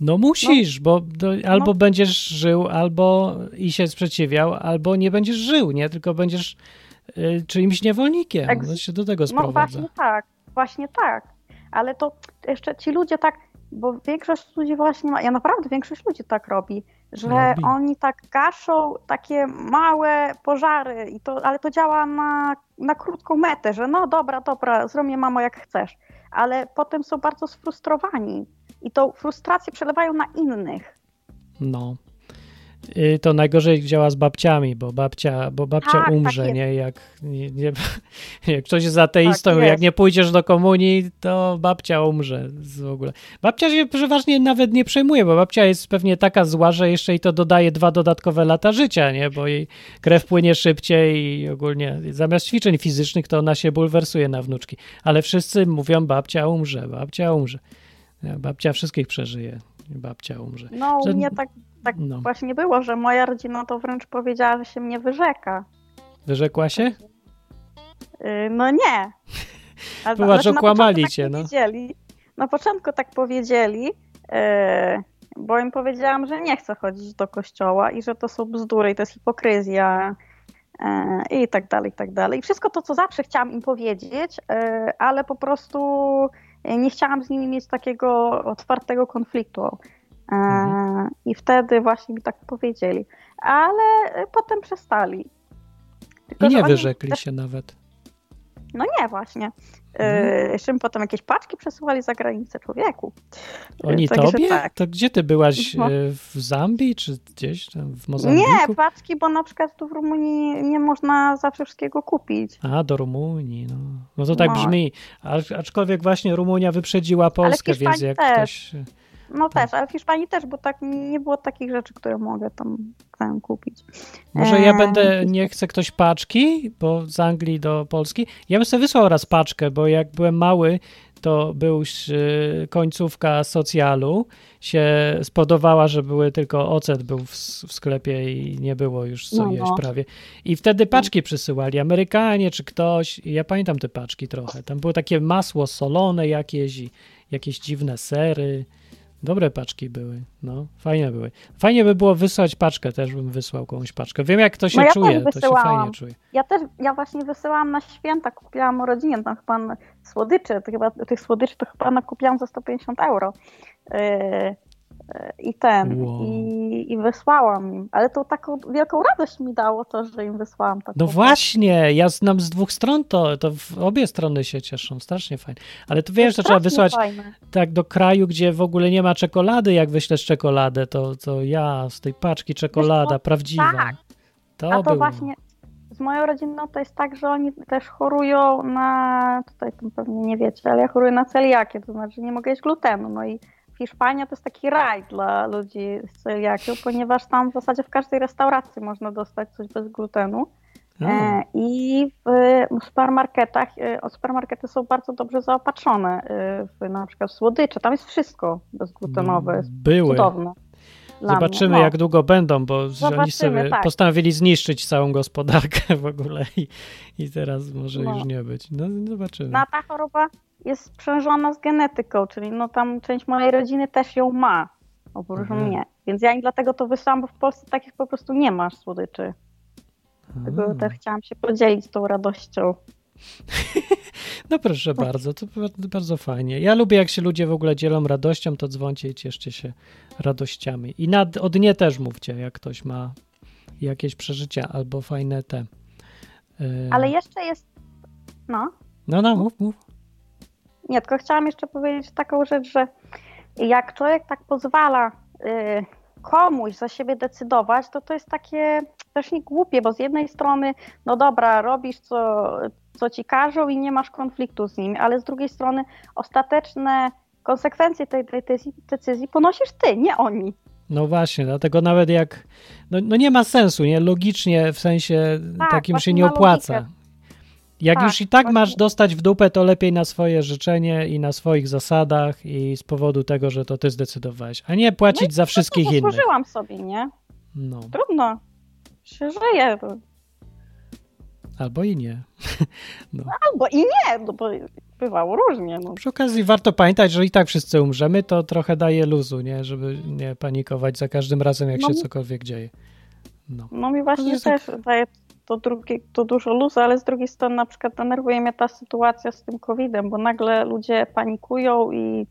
No musisz, bo do, albo No. będziesz żył, albo i się sprzeciwiał, albo nie będziesz żył, nie? Tylko będziesz y, czyimś niewolnikiem. Ex- To się do tego No sprowadza. właśnie tak, właśnie tak. Ale to jeszcze ci ludzie tak, bo większość ludzi właśnie ma, ja naprawdę większość ludzi tak robi, że Robi. oni tak gaszą takie małe pożary, i to, ale to działa na, na krótką metę, że no dobra, dobra, zrobię mamo jak chcesz. Ale potem są bardzo sfrustrowani i tą frustrację przelewają na innych. No. Y, To najgorzej działa z babciami, bo babcia, bo babcia Tak, tak umrze, jest. nie? Jak, nie, nie, jak ktoś jest ateistą, Tak jak jest. nie pójdziesz do komunii, to babcia umrze w ogóle. Babcia się przeważnie nawet nie przejmuje, bo babcia jest pewnie taka zła, że jeszcze jej to dodaje dwa dodatkowe lata życia, nie? Bo jej krew płynie szybciej i ogólnie zamiast ćwiczeń fizycznych, to ona się bulwersuje na wnuczki. Ale wszyscy mówią, babcia umrze, babcia umrze. Babcia wszystkich przeżyje. Babcia umrze. No u Że- mnie tak, tak no. właśnie było, że moja rodzina to wręcz powiedziała, że się mnie wyrzeka. Wyrzekła się? Yy, No nie. Ale, Zobacz, okłamali początku cię, tak no. Na początku tak powiedzieli, yy, bo im powiedziałam, że nie chcę chodzić do kościoła i że to są bzdury i to jest hipokryzja yy, i tak dalej, i tak dalej. I wszystko to, co zawsze chciałam im powiedzieć, ale po prostu nie chciałam z nimi mieć takiego otwartego konfliktu. Yy, Mhm. I wtedy właśnie mi tak powiedzieli. Ale yy, potem przestali. Tylko, I nie wyrzekli też się nawet. No nie, właśnie. Mhm. Jeszcze mi potem jakieś paczki przesyłali za granicę człowieku. Oni Także tobie? tak. To gdzie ty byłaś? No. e, W Zambii czy gdzieś tam w Mozambiku? Nie, paczki, bo na przykład tu w Rumunii nie można zawsze wszystkiego kupić. A, do Rumunii, no. No to tak No. brzmi. Aczkolwiek właśnie Rumunia wyprzedziła Polskę, więc jak też. ktoś... No Tak. też, ale w Hiszpanii też, bo tak nie było takich rzeczy, które mogę tam, tam kupić. Może ja będę, nie chce ktoś paczki, bo z Anglii do Polski. Ja bym sobie wysłał raz paczkę, bo jak byłem mały, to był e, końcówka socjalu, się spodobała, że były tylko ocet był w, w sklepie i nie było już co No, jeść no. prawie. I wtedy paczki przysyłali, Amerykanie czy ktoś. Ja pamiętam te paczki trochę. Tam było takie masło solone jakieś i jakieś dziwne sery. Dobre paczki były, no, fajne były. Fajnie by było wysłać paczkę, też bym wysłał komuś paczkę. Wiem, jak to się No ja czuje, to się fajnie czuje. Ja też, ja właśnie wysyłałam na święta, kupiłam rodzinie tam chyba na- słodycze, to chyba, tych słodyczy to chyba nakupiłam za 150 euro. Yy, I ten, Wow. i, i wysłałam im. Ale to taką wielką radość mi dało to, że im wysłałam taką No właśnie, ja znam z dwóch stron to, to w obie strony się cieszą, strasznie fajnie. Ale to wiesz, to trzeba wysłać fajne. tak do kraju, gdzie w ogóle nie ma czekolady, jak wyślesz czekoladę, to, to ja z tej paczki czekolada prawdziwa. Tak. To, A to było. właśnie z moją rodziną to jest tak, że oni też chorują na, tutaj pewnie nie wiecie, ale ja choruję na celiakię, to znaczy nie mogę jeść glutenu. No i Hiszpania to jest taki raj dla ludzi z celiakią, ponieważ tam w zasadzie w każdej restauracji można dostać coś bez glutenu. E, I w supermarketach, e, supermarkety są bardzo dobrze zaopatrzone e, w na przykład słodycze. Tam jest wszystko bezglutenowe. Jest były. cudowne. Zobaczymy. No. jak długo będą, bo oni sobie tak. postanowili zniszczyć całą gospodarkę w ogóle i, i teraz może No. już nie być. No zobaczymy. No ta choroba jest sprzężona z genetyką, czyli no tam część mojej rodziny też ją ma, oprócz Mhm. mnie. Więc ja im dlatego to wysłałam, bo w Polsce takich po prostu nie masz słodyczy. Dlatego też chciałam się podzielić tą radością. No proszę bardzo, to ba- bardzo fajnie. Ja lubię, jak się ludzie w ogóle dzielą radością, to dzwoncie i cieszcie się radościami. I nad, o dnie też mówcie, jak ktoś ma jakieś przeżycia albo fajne te. yy, Ale jeszcze jest, no, No, no, mów, mów. Nie, tylko chciałam jeszcze powiedzieć taką rzecz, że jak człowiek tak pozwala y, komuś za siebie decydować, to to jest takie też nie głupie, bo z jednej strony, no dobra, robisz co, co ci każą i nie masz konfliktu z nim, ale z drugiej strony ostateczne konsekwencje tej, tej decyzji, ponosisz ty, nie oni. No właśnie, dlatego nawet jak. No, no nie ma sensu, nie? Logicznie w sensie Tak, takim się nie opłaca. logikę. Jak Tak, już i tak właśnie. masz dostać w dupę, to lepiej na swoje życzenie i na swoich zasadach i z powodu tego, że to ty zdecydowałeś, a nie płacić za wszystkich No, innych. zasłużyłam sobie, nie? No, Trudno. Się żyje. albo i nie. Albo i nie, no bo bywało różnie. No. Przy okazji warto pamiętać, że i tak wszyscy umrzemy, to trochę daje luzu, nie? Żeby nie panikować za każdym razem, jak No się mi- cokolwiek dzieje. No. No mi właśnie też daje to, drugie, to dużo luzu, ale z drugiej strony na przykład denerwuje mnie ta sytuacja z tym COVID-em, bo nagle ludzie panikują i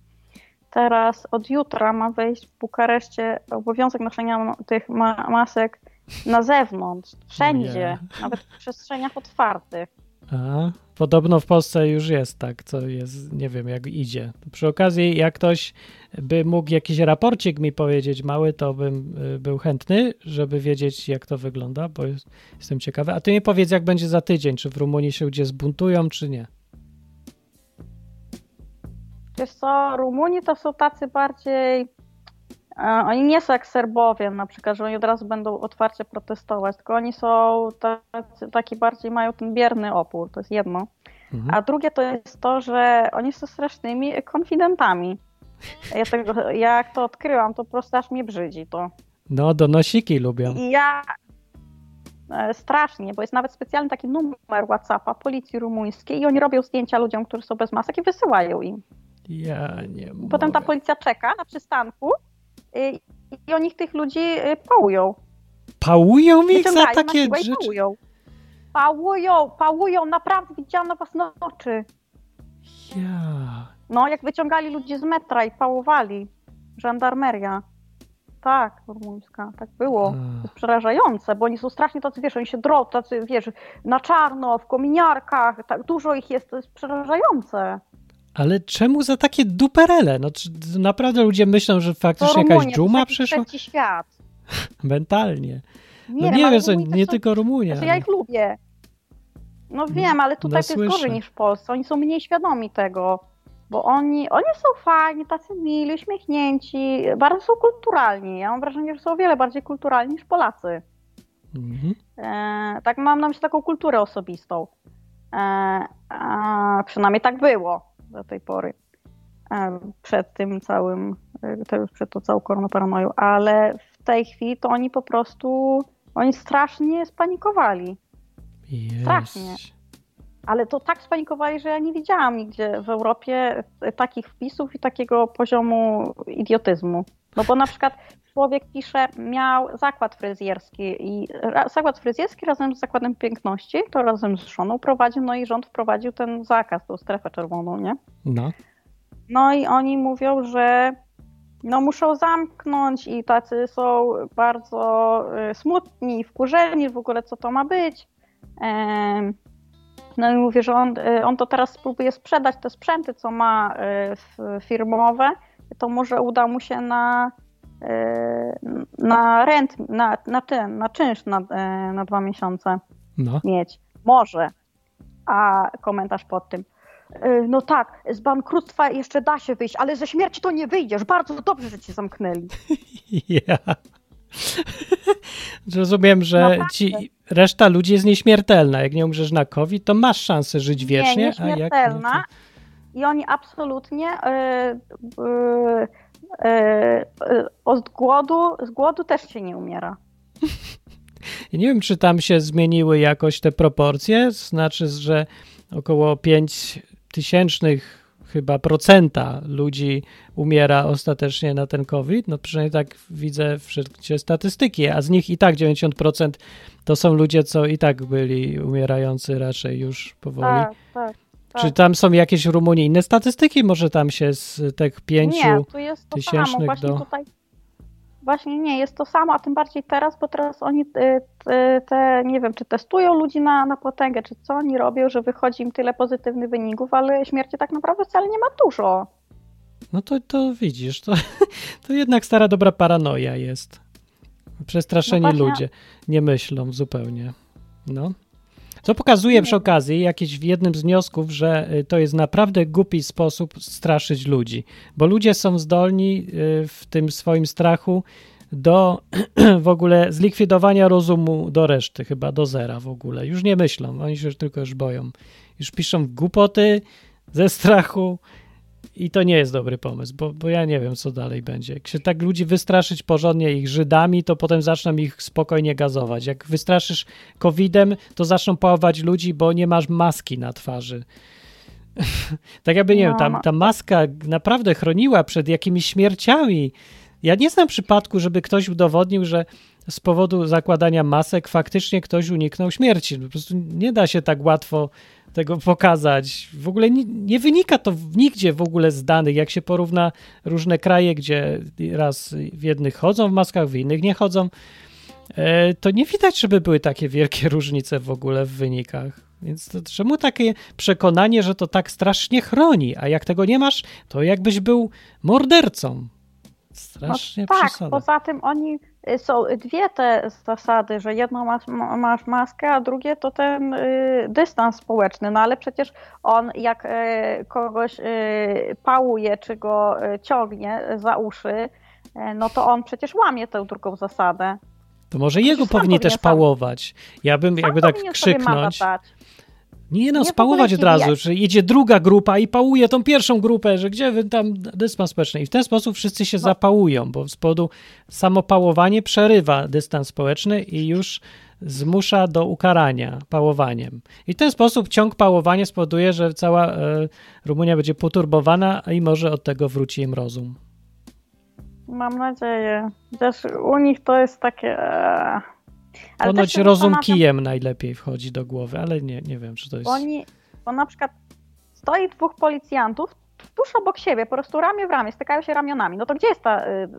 teraz od jutra ma wejść w Bukareszcie obowiązek noszenia tych ma masek na zewnątrz, wszędzie, nawet w przestrzeniach otwartych. A, podobno w Polsce już jest tak, co jest, nie wiem jak idzie. Przy okazji, jak ktoś by mógł jakiś raporcik mi powiedzieć mały, to bym y, był chętny, żeby wiedzieć jak to wygląda, bo jest, jestem ciekawy. A ty mi powiedz, jak będzie za tydzień, czy w Rumunii się ludzie zbuntują, czy nie. Wiesz co, Rumuni to są tacy bardziej. E, Oni nie są jak Serbowie na przykład, że oni od razu będą otwarcie protestować, tylko oni są tacy, taki bardziej mają ten bierny opór, to jest jedno. Mhm. A drugie to jest to, że oni są strasznymi konfidentami. Ja tego, jak to odkryłam, to po prostu aż mnie brzydzi to. No, donosiki lubią. I ja e, strasznie, bo jest nawet specjalny taki numer WhatsAppa policji rumuńskiej i oni robią zdjęcia ludziom, którzy są bez masek i wysyłają im. Ja nie Potem ta policja czeka na przystanku i oni tych ludzi y, pałują. Pałują ich za takie rzeczy. pałują. Pałują, pałują, naprawdę widziałam na własne oczy. Ja. No, jak wyciągali ludzi z metra i pałowali. Żandarmeria. tak, rumuńska, tak było. To jest przerażające, bo oni są strasznie tacy, wiesz, oni się drą, tacy, wiesz, na czarno, w kominiarkach, tak dużo ich jest, to jest przerażające. Ale czemu za takie duperele? No czy naprawdę ludzie myślą, że faktycznie Rumunia, jakaś dżuma przyszła? trzeci świat. Mentalnie. Nie no wiem, nie Rumuni też nie są- tylko Rumunia. Znaczy, ja ich lubię. No wiem, ale tutaj no to jest gorzej niż w Polsce. Oni są mniej świadomi tego, bo oni, oni są fajni, tacy mili, uśmiechnięci, bardzo są kulturalni. Ja mam wrażenie, że są o wiele bardziej kulturalni niż Polacy. Mhm. E, tak mam na myśli taką kulturę osobistą. E, a, przynajmniej tak było do tej pory. Przed tym całym, e, to już przed tą całą koronaparanoją, ale w tej chwili to oni po prostu, oni strasznie spanikowali. Strasznie. Jeź. Ale to tak spanikowali, że ja nie widziałam nigdzie w Europie takich wpisów i takiego poziomu idiotyzmu. No bo na przykład człowiek pisze, miał zakład fryzjerski i zakład fryzjerski razem z zakładem piękności, to razem z żoną prowadził, no i rząd wprowadził ten zakaz, tą strefę czerwoną, nie? No. No i oni mówią, że no muszą zamknąć i tacy są bardzo y, smutni, wkurzeni w ogóle, co to ma być. No i mówię, że on, y, on to teraz spróbuje sprzedać te sprzęty, co ma y, firmowe, to może uda mu się na, na rent, na, na ten, na czynsz na, y, na dwa miesiące No. mieć. Może. A komentarz pod tym. "Y, No tak, z bankructwa jeszcze da się wyjść, ale ze śmierci to nie wyjdziesz. Bardzo dobrze, że cię zamknęli. Ja. Rozumiem, że ci reszta ludzi jest nieśmiertelna. Jak nie umrzesz na COVID, to masz szansę żyć wiecznie. nie, a jak nie, nieśmiertelna. I oni absolutnie y, y, y, y, od głodu, z głodu też się nie umiera. Nie wiem, czy tam się zmieniły jakoś te proporcje, znaczy, że około 5 tysięcznych chyba procenta ludzi umiera ostatecznie na ten COVID. No przynajmniej tak widzę wszelkie statystyki, a z nich i tak 90% to są ludzie, co i tak byli umierający raczej już powoli. Tak, tak. Tak. Czy tam są jakieś inne statystyki? Może tam się z tych pięciu... Nie, tu jest to samo. tysięcznych Właśnie do- tutaj. Właśnie nie, jest to samo, a tym bardziej teraz, bo teraz oni y, te, te nie wiem, czy testują ludzi na, na potęgę, czy co oni robią, że wychodzi im tyle pozytywnych wyników, ale śmierci tak naprawdę wcale nie ma dużo. No to, to widzisz, to, to jednak stara dobra paranoja jest. Przestraszeni No ludzie nie myślą zupełnie. No. Co pokazuje przy okazji jakiś w jednym z wniosków, że y, to jest naprawdę głupi sposób straszyć ludzi, bo ludzie są zdolni y, w tym swoim strachu do w ogóle zlikwidowania rozumu do reszty, chyba do zera w ogóle. Już nie myślą, oni się tylko już boją. Już piszą głupoty ze strachu i to nie jest dobry pomysł, bo, bo ja nie wiem, co dalej będzie. Jak się tak ludzi wystraszyć porządnie ich Żydami, to potem zaczną ich spokojnie gazować. Jak wystraszysz COVID-em, to zaczną pałować ludzi, bo nie masz maski na twarzy. tak jakby, nie No, wiem, ta, ta maska naprawdę chroniła przed jakimiś śmierciami. Ja nie znam przypadku, żeby ktoś udowodnił, że z powodu zakładania masek faktycznie ktoś uniknął śmierci. Po prostu nie da się tak łatwo tego pokazać. W ogóle nie, nie wynika to nigdzie w ogóle z danych. Jak się porówna różne kraje, gdzie raz w jednych chodzą w maskach, w innych nie chodzą, e, to nie widać, żeby były takie wielkie różnice w ogóle w wynikach. Więc to, czemu takie przekonanie, że to tak strasznie chroni, a jak tego nie masz, to jakbyś był mordercą. Strasznie no, tak, przesada. poza tym oni są dwie te zasady, że jedną masz, ma- masz maskę, a drugie to ten y, dystans społeczny. No ale przecież on jak y, kogoś y, pałuje, czy go y, ciągnie za uszy, y, no to on przecież łamie tę drugą zasadę. To może jego powinni też pałować. Ja bym jakby tak krzyknąć. Nie no, Nie spałować od razu, że idzie druga grupa i pałuje tą pierwszą grupę, że gdzie wy tam dystans społeczny. I w ten sposób wszyscy się No. zapałują, bo z powodu samo pałowanie przerywa dystans społeczny i już zmusza do ukarania pałowaniem. I w ten sposób ciąg pałowania spowoduje, że cała e, Rumunia będzie poturbowana i może od tego wróci im rozum. Mam nadzieję. Chociaż u nich to jest takie... ale Ponoć rozum kijem najlepiej wchodzi do głowy, ale nie, nie wiem, czy to jest... Bo oni, bo na przykład stoi dwóch policjantów, tuż obok siebie, po prostu ramię w ramię, stykają się ramionami. No to gdzie jest ta, y, y,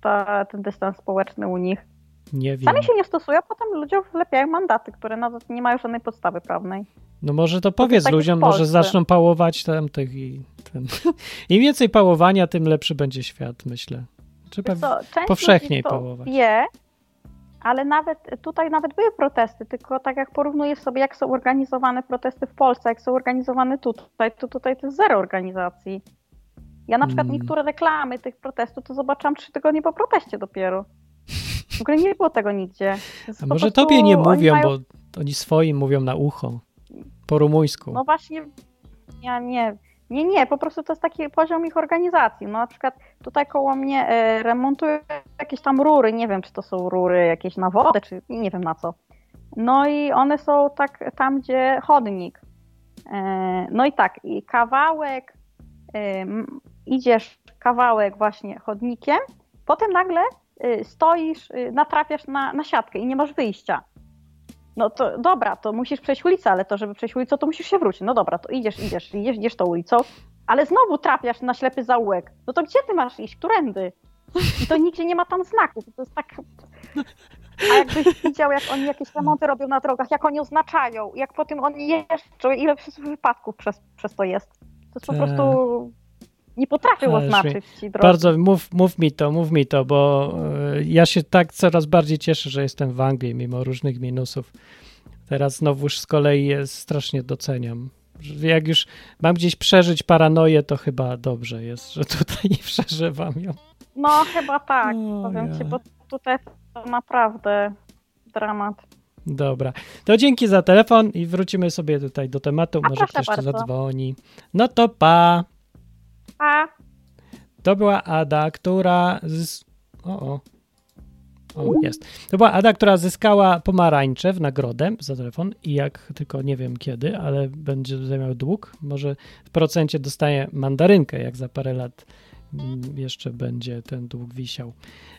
ta, ten dystans społeczny u nich? Nie wiem. Sami się nie stosują, a potem ludziom wlepiają mandaty, które nawet nie mają żadnej podstawy prawnej. No może to powiedz tak jak w ludziom, może zaczną pałować tamtych i ten. Im więcej pałowania, tym lepszy będzie świat, myślę. Trzeba co, powszechniej to pałować. Wie, ale nawet tutaj nawet były protesty, tylko tak jak porównujesz sobie, jak są organizowane protesty w Polsce, jak są organizowane tutaj, to tutaj to jest zero organizacji. Ja na przykład Mm. niektóre reklamy tych protestów to zobaczyłam trzy tygodnie po proteście dopiero. W ogóle nie było tego nigdzie. A może tobie nie oni mówią, mają- bo oni swoim mówią na ucho. Po rumuńsku. No właśnie, ja nie, nie, nie, po prostu to jest taki poziom ich organizacji. No na przykład tutaj koło mnie e, remontują jakieś tam rury, nie wiem czy to są rury jakieś na wodę, czy nie wiem na co. No i one są tak tam, gdzie chodnik. E, no i tak, i kawałek, e, idziesz kawałek właśnie chodnikiem, potem nagle stoisz, natrafiasz na, na siatkę i nie masz wyjścia. No to dobra, to musisz przejść ulicę, ale to, żeby przejść ulicę, to musisz się wrócić. No dobra, to idziesz, idziesz, idziesz, idziesz tą ulicą, ale znowu trafiasz na ślepy zaułek. No to gdzie ty masz iść? Którędy? I to nigdzie nie ma tam znaków. To jest tak... A jakbyś widział, jak oni jakieś remonty robią na drogach, jak oni oznaczają, jak po tym oni jeżdżą, ile wypadków przez, przez to jest. To jest po prostu... Nie potrafią Ależ oznaczyć ci drogi. Bardzo, mów, mów mi to, mów mi to, bo e, ja się tak coraz bardziej cieszę, że jestem w Anglii, mimo różnych minusów. Teraz znowuż z kolei strasznie doceniam. Jak już mam gdzieś przeżyć paranoję, to chyba dobrze jest, że tutaj nie przeżywam ją. No chyba tak, O, powiem ja. ci, bo tutaj to naprawdę dramat. Dobra. To dzięki za telefon i wrócimy sobie tutaj do tematu. A Może ktoś bardzo. zadzwoni. No to pa. A To była Ada, która. Z... O, o. O, jest. To była Ada, która zyskała pomarańcze w nagrodę za telefon i jak tylko nie wiem kiedy, ale będzie miał dług. Może w procencie dostaje mandarynkę, jak za parę lat mm, jeszcze będzie ten dług wisiał.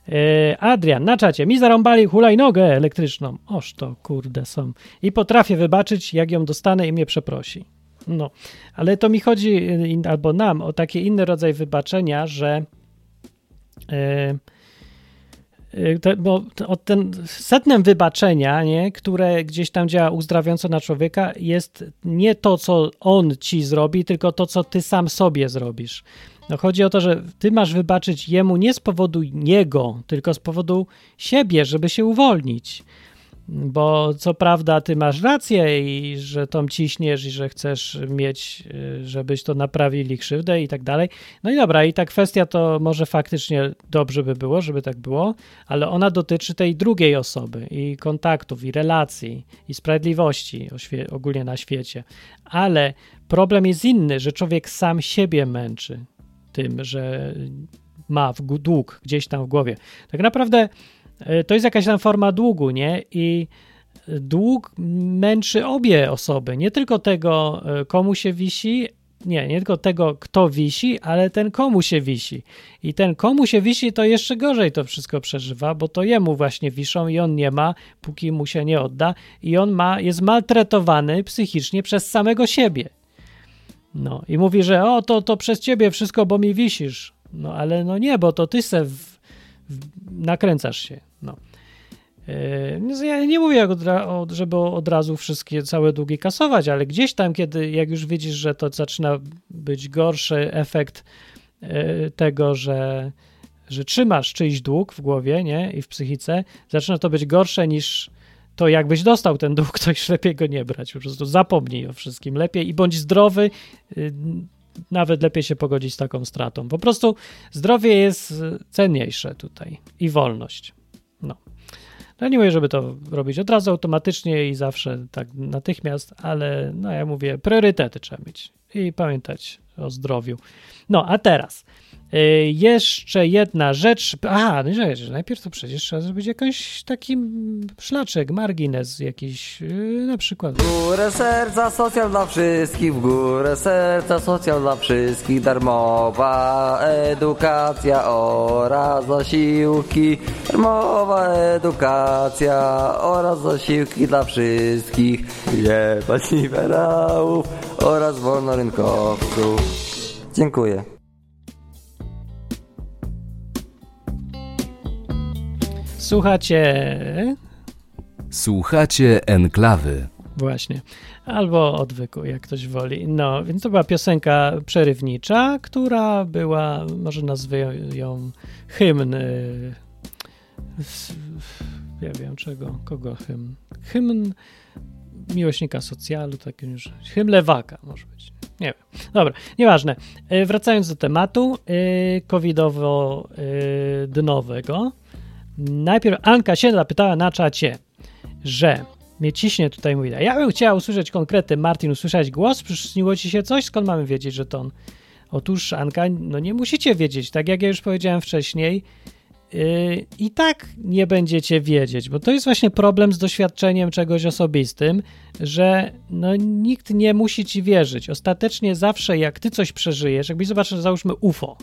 E, Adrian, na czacie. Mi zarąbali hulajnogę elektryczną. Oż to kurde są. I potrafię wybaczyć, jak ją dostanę i mnie przeprosi. No, ale to mi chodzi, y, albo nam, o taki inny rodzaj wybaczenia, że e, y, to, bo to- o ten setnem wybaczenia, nie, które gdzieś tam działa uzdrawiająco na człowieka, jest nie to, co on ci zrobi, tylko to, co ty sam sobie zrobisz. No chodzi o to, że ty masz wybaczyć jemu nie z powodu niego, tylko z powodu siebie, żeby się uwolnić. Bo co prawda ty masz rację i że tą ciśniesz i że chcesz mieć, y, żebyś to naprawili krzywdę i tak dalej. No i dobra, i ta kwestia to może faktycznie dobrze by było, żeby tak było, ale ona dotyczy tej drugiej osoby i kontaktów, i relacji, i sprawiedliwości ogólnie na świecie. Ale problem jest inny, że człowiek sam siebie męczy tym, że ma w dług gdzieś tam w głowie. Tak naprawdę to jest jakaś tam forma długu, nie? I dług męczy obie osoby, nie tylko tego, e, komu się wisi, nie, nie tylko tego, kto wisi, ale ten, komu się wisi. I ten, komu się wisi, to jeszcze gorzej to wszystko przeżywa, bo to jemu właśnie wiszą i on nie ma, póki mu się nie odda, i on ma, jest maltretowany psychicznie przez samego siebie. No i mówi, że o, to, to przez ciebie wszystko, bo mi wisisz. No ale no nie, bo to ty se w, w, nakręcasz się. Yy, no, Ja nie mówię, żeby od razu wszystkie całe długi kasować, ale gdzieś tam, kiedy jak już widzisz, że to zaczyna być gorszy efekt yy, tego, że, że trzymasz czyjś dług w głowie nie? i w psychice, zaczyna to być gorsze niż to jakbyś dostał ten dług, to już lepiej go nie brać. Po prostu zapomnij o wszystkim lepiej i bądź zdrowy. yy, Nawet lepiej się pogodzić z taką stratą. Po prostu zdrowie jest cenniejsze tutaj i wolność. No. No nie mówię, żeby to robić od razu automatycznie i zawsze tak natychmiast, ale no ja mówię, priorytety trzeba mieć i pamiętać o zdrowiu. No a teraz y, jeszcze jedna rzecz. Aha, no rzecz, najpierw to przecież trzeba zrobić jakiś taki szlaczek, margines jakiś, y, na przykład. Górę serca, socjal dla wszystkich, w górę serca, socjal dla wszystkich, darmowa edukacja oraz zasiłki, darmowa edukacja oraz zasiłki dla wszystkich, jebać liberałów oraz wolnorynkowców. Dziękuję. Słuchacie Słuchacie enklawy. Właśnie. Albo odwyku, jak ktoś woli. No, więc to była piosenka przerywnicza, która była, może nazwę ją hymn. y, Ja wiem czego, kogo hymn. Hymn miłośnika socjalu, taki już. Hymn lewaka może być. Nie wiem. Dobra, nieważne. Y, Wracając do tematu y, covidowo-dnowego. Najpierw Anka się zapytała na czacie, że mnie ciśnie tutaj mówi, ja bym chciała usłyszeć konkrety, Martin, usłyszeć głos, przyśniło ci się coś, skąd mamy wiedzieć, że to on? Otóż Anka, no nie musicie wiedzieć, tak jak ja już powiedziałem wcześniej, yy, i tak nie będziecie wiedzieć, bo to jest właśnie problem z doświadczeniem czegoś osobistym, że no, nikt nie musi ci wierzyć. Ostatecznie zawsze jak ty coś przeżyjesz, jakbyś zobaczył, załóżmy UFO.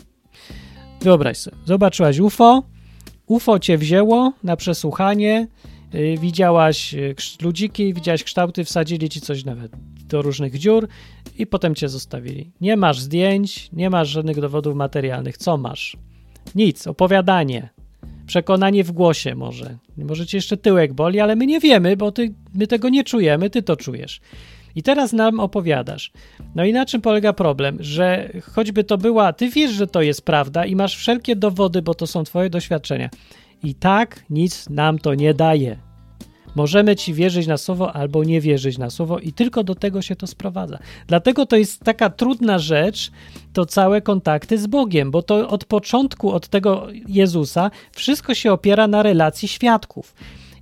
Wyobraź sobie, zobaczyłaś UFO, UFO cię wzięło na przesłuchanie, yy, widziałaś krz- ludziki, widziałaś kształty, wsadzili ci coś nawet do różnych dziur i potem cię zostawili. Nie masz zdjęć, nie masz żadnych dowodów materialnych. Co masz? Nic, opowiadanie. Przekonanie w głosie może. Może cię jeszcze tyłek boli, ale my nie wiemy, bo ty, my tego nie czujemy, ty to czujesz. I teraz nam opowiadasz. No i na czym polega problem? Że choćby to była, ty wiesz, że to jest prawda i masz wszelkie dowody, bo to są twoje doświadczenia. I tak nic nam to nie daje. Możemy ci wierzyć na słowo albo nie wierzyć na słowo i tylko do tego się to sprowadza. Dlatego to jest taka trudna rzecz, to całe kontakty z Bogiem, bo to od początku, od tego Jezusa, wszystko się opiera na relacji świadków.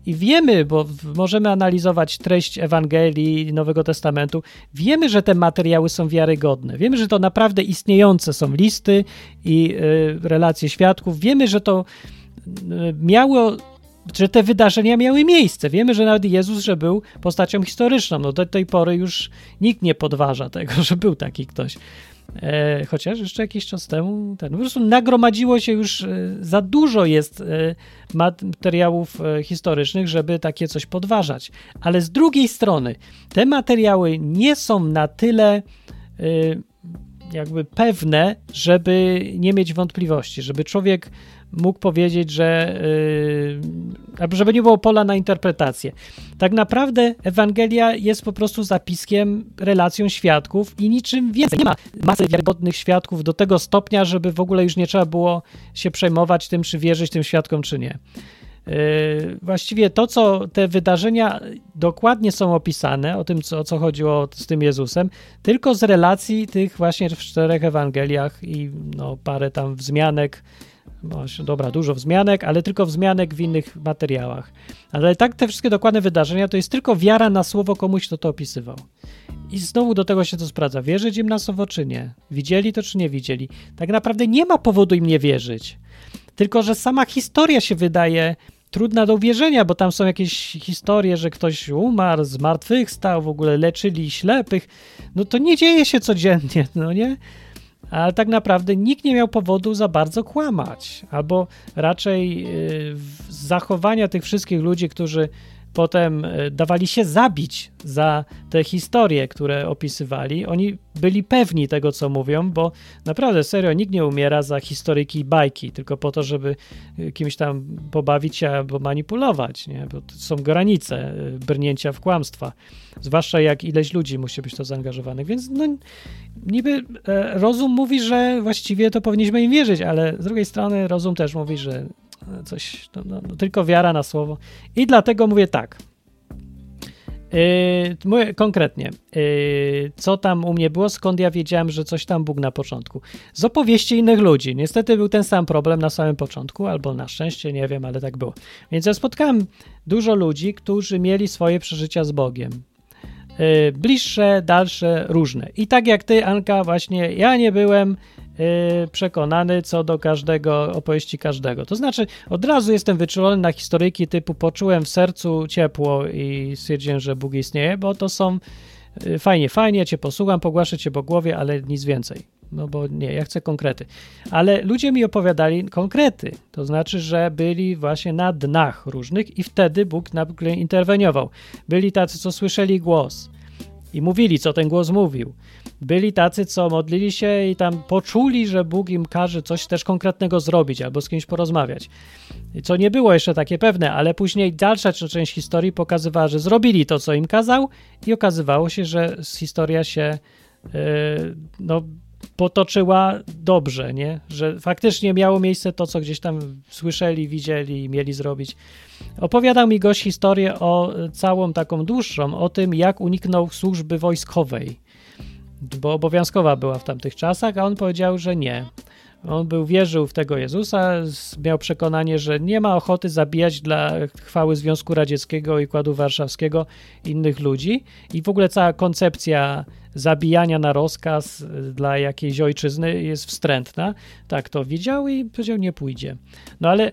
I wiemy, bo możemy analizować treść Ewangelii Nowego Testamentu, wiemy, że te materiały są wiarygodne. Wiemy, że to naprawdę istniejące są listy i y, relacje świadków. Wiemy, że to y, miało że te wydarzenia miały miejsce. Wiemy, że nawet Jezus, że był postacią historyczną. No do tej pory już nikt nie podważa tego, że był taki ktoś. E, chociaż jeszcze jakiś czas temu ten, po prostu nagromadziło się już e, za dużo jest e, materiałów historycznych, żeby takie coś podważać. Ale z drugiej strony te materiały nie są na tyle jakby pewne, żeby nie mieć wątpliwości, żeby człowiek mógł powiedzieć, że yy, żeby nie było pola na interpretację. Tak naprawdę Ewangelia jest po prostu zapiskiem, relacją świadków i niczym więcej. Nie ma masy wiarygodnych świadków do tego stopnia, żeby w ogóle już nie trzeba było się przejmować tym, czy wierzyć tym świadkom, czy nie. Yy, właściwie to, co te wydarzenia dokładnie są opisane, o tym, co, o co chodziło z tym Jezusem, tylko z relacji tych właśnie w czterech Ewangeliach i no, parę tam wzmianek, no, dobra, dużo wzmianek, ale tylko wzmianek w innych materiałach. Ale tak te wszystkie dokładne wydarzenia to jest tylko wiara na słowo komuś, kto to opisywał. I znowu do tego się to sprawdza. Wierzyć im na słowo, czy nie? Widzieli to, czy nie widzieli? Tak naprawdę nie ma powodu im nie wierzyć. Tylko, że sama historia się wydaje trudna do uwierzenia, bo tam są jakieś historie, że ktoś umarł, zmartwychwstał, w ogóle leczyli ślepych. No to nie dzieje się codziennie, no nie? Ale tak naprawdę nikt nie miał powodu za bardzo kłamać, albo raczej z zachowania tych wszystkich ludzi, którzy potem y, dawali się zabić za te historie, które opisywali. Oni byli pewni tego, co mówią, bo naprawdę serio nikt nie umiera za historyki i bajki, tylko po to, żeby y, kimś tam pobawić się albo manipulować, nie? bo to są granice y, brnięcia w kłamstwa. Zwłaszcza jak ileś ludzi musi być to zaangażowanych, więc no niby e, rozum mówi, że właściwie to powinniśmy im wierzyć, ale z drugiej strony rozum też mówi, że e, coś, no, no, no, tylko wiara na słowo. I dlatego mówię tak. Yy, mówię konkretnie, yy, co tam u mnie było, skąd ja wiedziałem, że coś tam Bóg na początku. Z opowieści innych ludzi. Niestety był ten sam problem na samym początku, albo na szczęście, nie wiem, ale tak było. Więc ja spotkałem dużo ludzi, którzy mieli swoje przeżycia z Bogiem. Yy, bliższe, dalsze, różne. I tak jak ty, Anka, właśnie ja nie byłem przekonany co do każdego, opowieści każdego. To znaczy, od razu jestem wyczulony na historyjki typu poczułem w sercu ciepło i stwierdziłem, że Bóg istnieje, bo to są yy, fajnie, fajnie, ja cię posłucham, pogłaszę cię po głowie, ale nic więcej. No bo nie, ja chcę konkrety. Ale ludzie mi opowiadali konkrety. To znaczy, że byli właśnie na dnach różnych i wtedy Bóg interweniował. Byli tacy, co słyszeli głos. i mówili, co ten głos mówił. Byli tacy, co modlili się i tam poczuli, że Bóg im każe coś też konkretnego zrobić albo z kimś porozmawiać. Co nie było jeszcze takie pewne, ale później dalsza część historii pokazywała, że zrobili to, co im kazał i okazywało się, że historia się yy, no, potoczyła dobrze, nie? Że faktycznie miało miejsce to, co gdzieś tam słyszeli, widzieli i mieli zrobić. Opowiadał mi gość historię o całą taką dłuższą, o tym, jak uniknął służby wojskowej, bo obowiązkowa była w tamtych czasach, a on powiedział, że nie. On był, wierzył w tego Jezusa, miał przekonanie, że nie ma ochoty zabijać dla chwały Związku Radzieckiego i Układu Warszawskiego innych ludzi i w ogóle cała koncepcja zabijania na rozkaz y, dla jakiejś ojczyzny jest wstrętna. Tak to widział i powiedział, nie pójdzie. No ale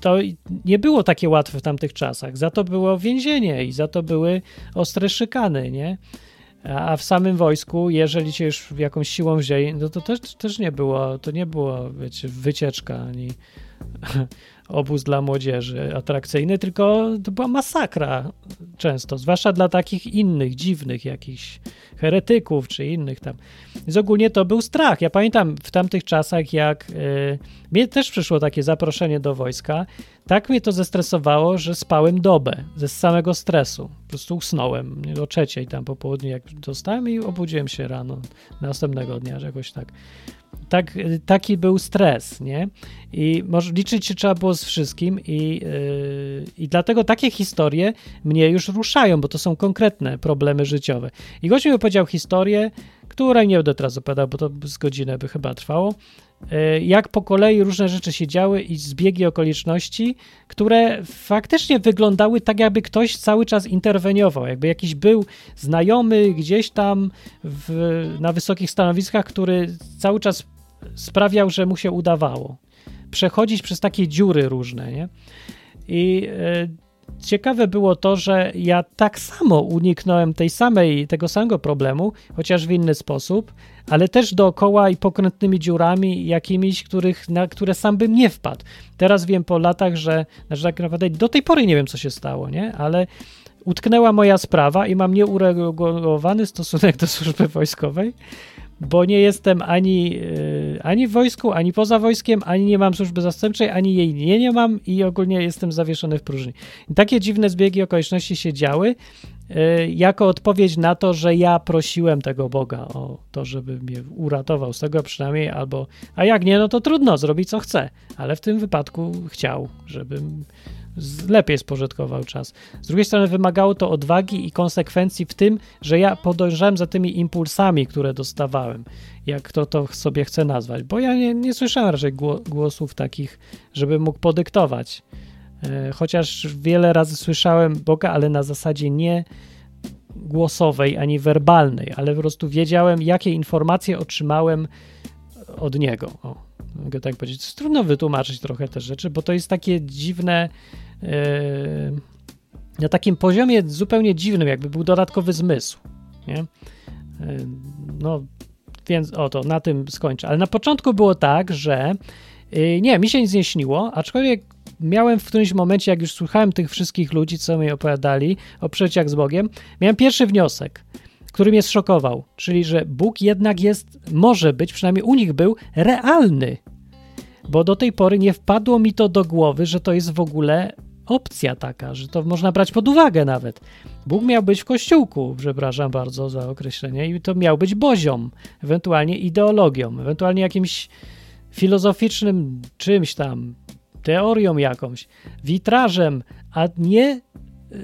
to nie było takie łatwe w tamtych czasach. Za to było więzienie i za to były ostre szykany, nie? A w samym wojsku, jeżeli cię już jakąś siłą wzięli, no to też, też nie było, to nie było, wiecie, wycieczka ani obóz dla młodzieży atrakcyjny, tylko to była masakra często, zwłaszcza dla takich innych, dziwnych jakichś heretyków czy innych tam. Więc ogólnie to był strach. Ja pamiętam w tamtych czasach, jak yy, mnie też przyszło takie zaproszenie do wojska, tak mnie to zestresowało, że spałem dobę ze samego stresu. Po prostu usnąłem o trzeciej tam po południu, jak dostałem i obudziłem się rano następnego dnia, że jakoś tak. Tak, taki był stres, nie? I może liczyć się trzeba było z wszystkim i, yy, i dlatego takie historie mnie już ruszają, bo to są konkretne problemy życiowe. I gość mi opowiedział historię, której nie będę teraz opowiadał, bo to z godzinę by chyba trwało, jak po kolei różne rzeczy się działy i zbiegi okoliczności, które faktycznie wyglądały tak, jakby ktoś cały czas interweniował, jakby jakiś był znajomy gdzieś tam w, na wysokich stanowiskach, który cały czas sprawiał, że mu się udawało przechodzić przez takie dziury różne, nie? I e, ciekawe było to, że ja tak samo uniknąłem tej samej, tego samego problemu, chociaż w inny sposób, ale też dookoła i pokrętnymi dziurami jakimiś, których, na które sam bym nie wpadł. Teraz wiem po latach, że, tak naprawdę do tej pory nie wiem, co się stało, nie? Ale utknęła moja sprawa i mam nieuregulowany stosunek do służby wojskowej, bo nie jestem ani, yy, ani w wojsku, ani poza wojskiem, ani nie mam służby zastępczej, ani jej nie, nie mam i ogólnie jestem zawieszony w próżni. I takie dziwne zbiegi okoliczności się działy yy, jako odpowiedź na to, że ja prosiłem tego Boga o to, żeby mnie uratował z tego przynajmniej, albo a jak nie, no to trudno, zrobi co chce, ale w tym wypadku chciał, żebym lepiej spożytkował czas. Z drugiej strony wymagało to odwagi i konsekwencji w tym, że ja podążałem za tymi impulsami, które dostawałem, jak kto to sobie chce nazwać, bo ja nie, nie słyszałem raczej głosów takich, żeby mógł podyktować. E, chociaż wiele razy słyszałem Boga, ale na zasadzie nie głosowej ani werbalnej, ale po prostu wiedziałem, jakie informacje otrzymałem od Niego. O, mogę tak powiedzieć. Trudno wytłumaczyć trochę te rzeczy, bo to jest takie dziwne Yy, na takim poziomie zupełnie dziwnym, jakby był dodatkowy zmysł. Nie? Yy, no, więc oto, na tym skończę. Ale na początku było tak, że yy, nie, mi się nic nie śniło, aczkolwiek miałem w którymś momencie, jak już słuchałem tych wszystkich ludzi, co mi opowiadali o przeciach z Bogiem, miałem pierwszy wniosek, który mnie zszokował, czyli że Bóg jednak jest, może być, przynajmniej u nich był, realny. Bo do tej pory nie wpadło mi to do głowy, że to jest w ogóle opcja taka, że to można brać pod uwagę nawet. Bóg miał być w kościółku, przepraszam bardzo za określenie, i to miał być bozią, ewentualnie ideologią, ewentualnie jakimś filozoficznym czymś tam, teorią jakąś, witrażem, a nie.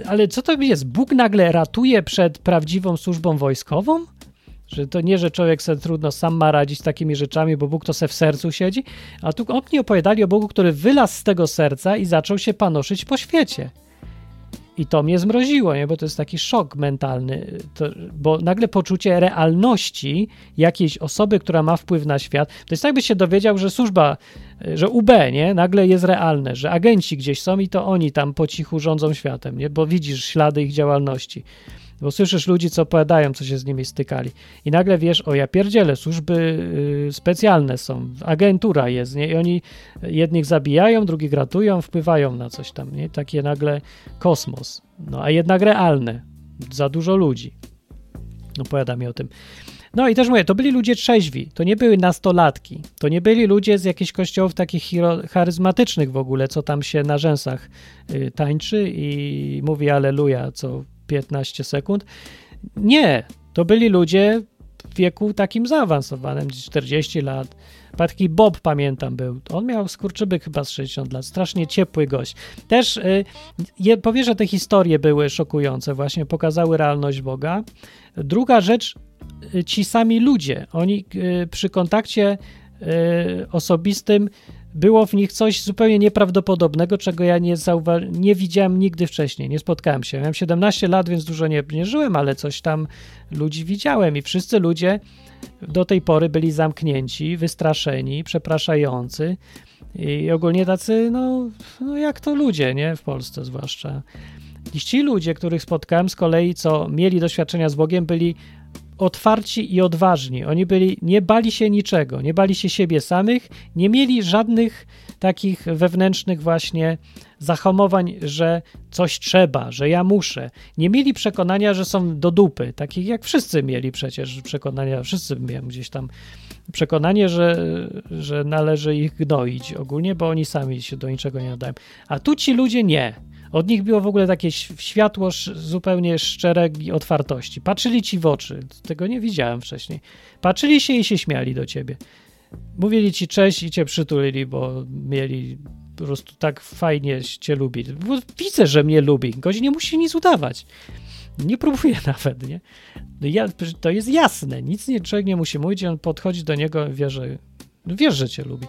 Ale co to jest? Bóg nagle ratuje przed prawdziwą służbą wojskową? Że to nie, że człowiek sobie trudno sam ma radzić z takimi rzeczami, bo Bóg to se w sercu siedzi, a tu oni opowiadali o Bogu, który wylazł z tego serca i zaczął się panoszyć po świecie. I to mnie zmroziło, nie? bo to jest taki szok mentalny, to, bo nagle poczucie realności jakiejś osoby, która ma wpływ na świat, to jest jakby się dowiedział, że służba, że UB, nie? Nagle jest realne, że agenci gdzieś są i to oni tam po cichu rządzą światem, nie? Bo widzisz ślady ich działalności. Bo słyszysz ludzi, co opowiadają, co się z nimi stykali. I nagle wiesz, o ja pierdzielę, służby y, specjalne są, agentura jest, nie? I oni jednych zabijają, drugich ratują, wpływają na coś tam, nie? Takie nagle kosmos. No a jednak realne. Za dużo ludzi. Opowiada mi o tym. No i też mówię, to byli ludzie trzeźwi, to nie były nastolatki, to nie byli ludzie z jakichś kościołów takich charyzmatycznych w ogóle, co tam się na rzęsach y, tańczy i mówi aleluja co 15 sekund. Nie, to byli ludzie w wieku takim zaawansowanym, 40 lat. Taki Bob pamiętam był. On miał skurczybyk chyba z 60 lat. Strasznie ciepły gość. Też y, je, powie, że te historie były szokujące, właśnie pokazały realność Boga. Druga rzecz, ci sami ludzie, oni y, przy kontakcie y, osobistym było w nich coś zupełnie nieprawdopodobnego, czego ja nie, zauwa- nie widziałem nigdy wcześniej, nie spotkałem się. Miałem 17 lat, więc dużo nie, nie żyłem, ale coś tam ludzi widziałem i wszyscy ludzie do tej pory byli zamknięci, wystraszeni, przepraszający i ogólnie tacy, no, no jak to ludzie, nie? W Polsce zwłaszcza. I ci ludzie, których spotkałem z kolei, co mieli doświadczenia z Bogiem, byli otwarci i odważni. Oni byli, nie bali się niczego, nie bali się siebie samych, nie mieli żadnych takich wewnętrznych właśnie zahamowań, że coś trzeba, że ja muszę. Nie mieli przekonania, że są do dupy, takich jak wszyscy mieli przecież przekonania, wszyscy miałem gdzieś tam przekonanie, że, że należy ich gnoić ogólnie, bo oni sami się do niczego nie nadają. A tu ci ludzie nie. Od nich było w ogóle takie światło zupełnie szczerej otwartości. Patrzyli ci w oczy. Tego nie widziałem wcześniej. Patrzyli się i się śmiali do ciebie. Mówili ci cześć i cię przytulili, bo mieli po prostu tak fajnie cię lubi. Bo widzę, że mnie lubi. Gość nie musi nic udawać. Nie próbuje nawet, nie? No ja, to jest jasne. Nic nie, człowiek nie musi mówić. On podchodzi do niego, wie, że, wiesz, że cię lubi.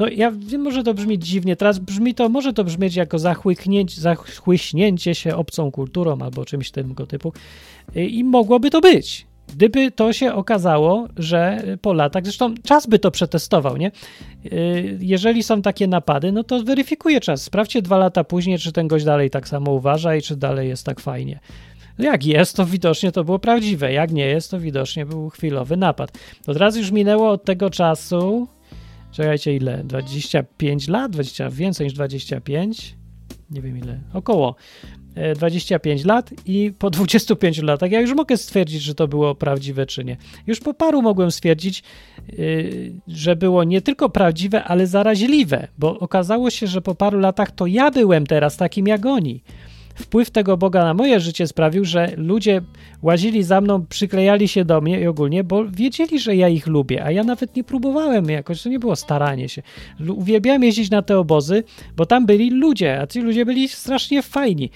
No ja wiem, może to brzmi dziwnie, teraz brzmi to, może to brzmieć jako zachłyśnięcie się obcą kulturą albo czymś tego typu Y, i mogłoby to być. Gdyby to się okazało, że po latach, zresztą czas by to przetestował, nie? Y, Jeżeli są takie napady, no to weryfikuje czas. Sprawdźcie dwa lata później, czy ten gość dalej tak samo uważa i czy dalej jest tak fajnie. Jak jest, to widocznie to było prawdziwe. Jak nie jest, to widocznie był chwilowy napad. Od razu już minęło od tego czasu. Czekajcie, ile? 25 lat? 20, więcej niż 25? Nie wiem ile. Około e, 25 lat i po 25 latach ja już mogę stwierdzić, że to było prawdziwe czy nie. Już po paru mogłem stwierdzić, yy, że było nie tylko prawdziwe, ale zaraźliwe, bo okazało się, że po paru latach to ja byłem teraz takim jak oni. Wpływ tego Boga na moje życie sprawił, że ludzie łazili za mną, przyklejali się do mnie i ogólnie, bo wiedzieli, że ja ich lubię, a ja nawet nie próbowałem jakoś, to nie było staranie się. Uwielbiałem jeździć na te obozy, bo tam byli ludzie, a ci ludzie byli strasznie fajni.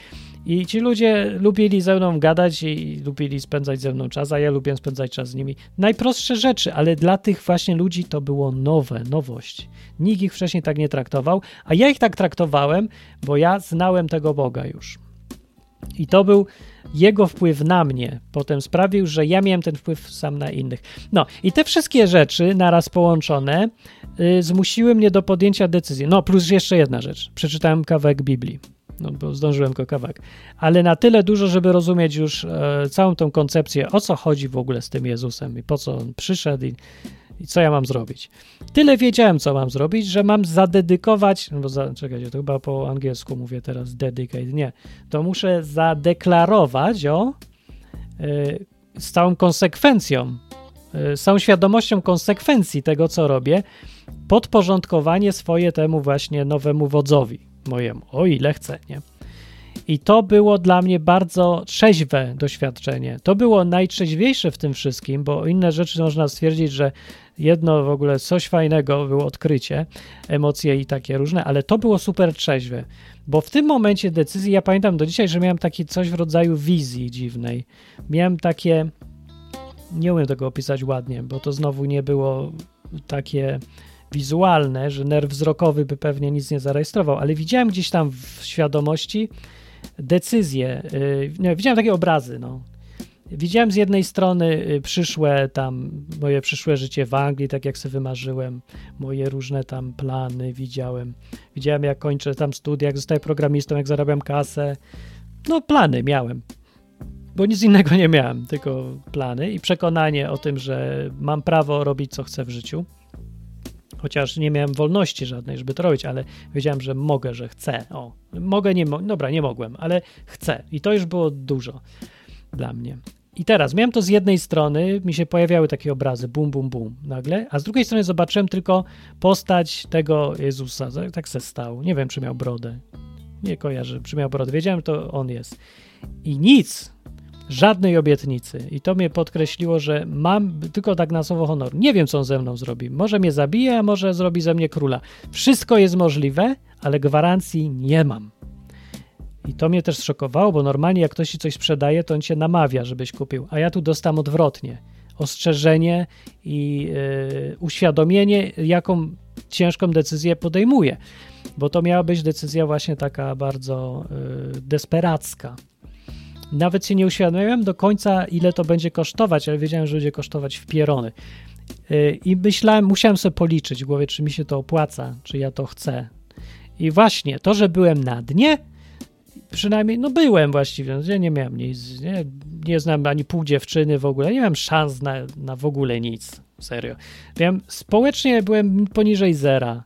I ci ludzie lubili ze mną gadać i lubili spędzać ze mną czas, a ja lubię spędzać czas z nimi. Najprostsze rzeczy, ale dla tych właśnie ludzi to było nowe, nowość. Nikt ich wcześniej tak nie traktował, a ja ich tak traktowałem, bo ja znałem tego Boga już. I to był jego wpływ na mnie. Potem sprawił, że ja miałem ten wpływ sam na innych. No i te wszystkie rzeczy naraz połączone y, zmusiły mnie do podjęcia decyzji. No plus jeszcze jedna rzecz. Przeczytałem kawałek Biblii. No bo zdążyłem go kawałek. Ale na tyle dużo, żeby rozumieć już e, całą tą koncepcję, o co chodzi w ogóle z tym Jezusem i po co on przyszedł i, i co ja mam zrobić. Tyle wiedziałem, co mam zrobić, że mam zadedykować, no bo za, czekajcie, to chyba po angielsku mówię teraz dedicate, nie. To muszę zadeklarować, o, y, z całą konsekwencją, y, z całą świadomością konsekwencji tego, co robię, podporządkowanie swoje temu właśnie nowemu wodzowi mojemu, o ile chcę, nie? I to było dla mnie bardzo trzeźwe doświadczenie. To było najtrzeźwiejsze w tym wszystkim, bo inne rzeczy można stwierdzić, że jedno w ogóle coś fajnego było odkrycie, emocje i takie różne, ale to było super trzeźwe, bo w tym momencie decyzji, ja pamiętam do dzisiaj, że miałem takie coś w rodzaju wizji dziwnej. Miałem takie, nie umiem tego opisać ładnie, bo to znowu nie było takie wizualne, że nerw wzrokowy by pewnie nic nie zarejestrował, ale widziałem gdzieś tam w świadomości decyzje, yy, nie, widziałem takie obrazy, no. Widziałem z jednej strony y, przyszłe tam, moje przyszłe życie w Anglii, tak jak sobie wymarzyłem, moje różne tam plany widziałem. Widziałem jak kończę tam studia, jak zostaję programistą, jak zarabiam kasę. No plany miałem, bo nic innego nie miałem, tylko plany i przekonanie o tym, że mam prawo robić co chcę w życiu. Chociaż nie miałem wolności żadnej, żeby to robić, ale wiedziałem, że mogę, że chcę. O, mogę, nie mo- dobra, nie mogłem, ale chcę. I to już było dużo dla mnie. I teraz miałem to z jednej strony, mi się pojawiały takie obrazy, bum, bum, bum, nagle, a z drugiej strony zobaczyłem tylko postać tego Jezusa. Tak- Tak se stał. Nie wiem, czy miał brodę. Nie kojarzę, czy miał brodę. Wiedziałem, to on jest. I nic, żadnej obietnicy. I to mnie podkreśliło, że mam tylko tak na słowo honoru. Nie wiem, co on ze mną zrobi. Może mnie zabije, a może zrobi ze mnie króla. Wszystko jest możliwe, ale gwarancji nie mam. I to mnie też szokowało, bo normalnie jak ktoś ci coś sprzedaje, to on cię namawia, żebyś kupił, a ja tu dostałem odwrotnie. Ostrzeżenie i yy, uświadomienie, jaką ciężką decyzję podejmuję. Bo to miała być decyzja właśnie taka bardzo yy, desperacka. Nawet się nie uświadomiłem do końca, ile to będzie kosztować, ale wiedziałem, że będzie kosztować w pierony. Yy, I myślałem, musiałem sobie policzyć w głowie, czy mi się to opłaca, czy ja to chcę. I właśnie to, że byłem na dnie, przynajmniej, no byłem właściwie, ja nie miałem nic, nie, nie znam ani pół dziewczyny w ogóle, nie miałem szans na, na w ogóle nic, serio. Wiem, społecznie byłem poniżej zera.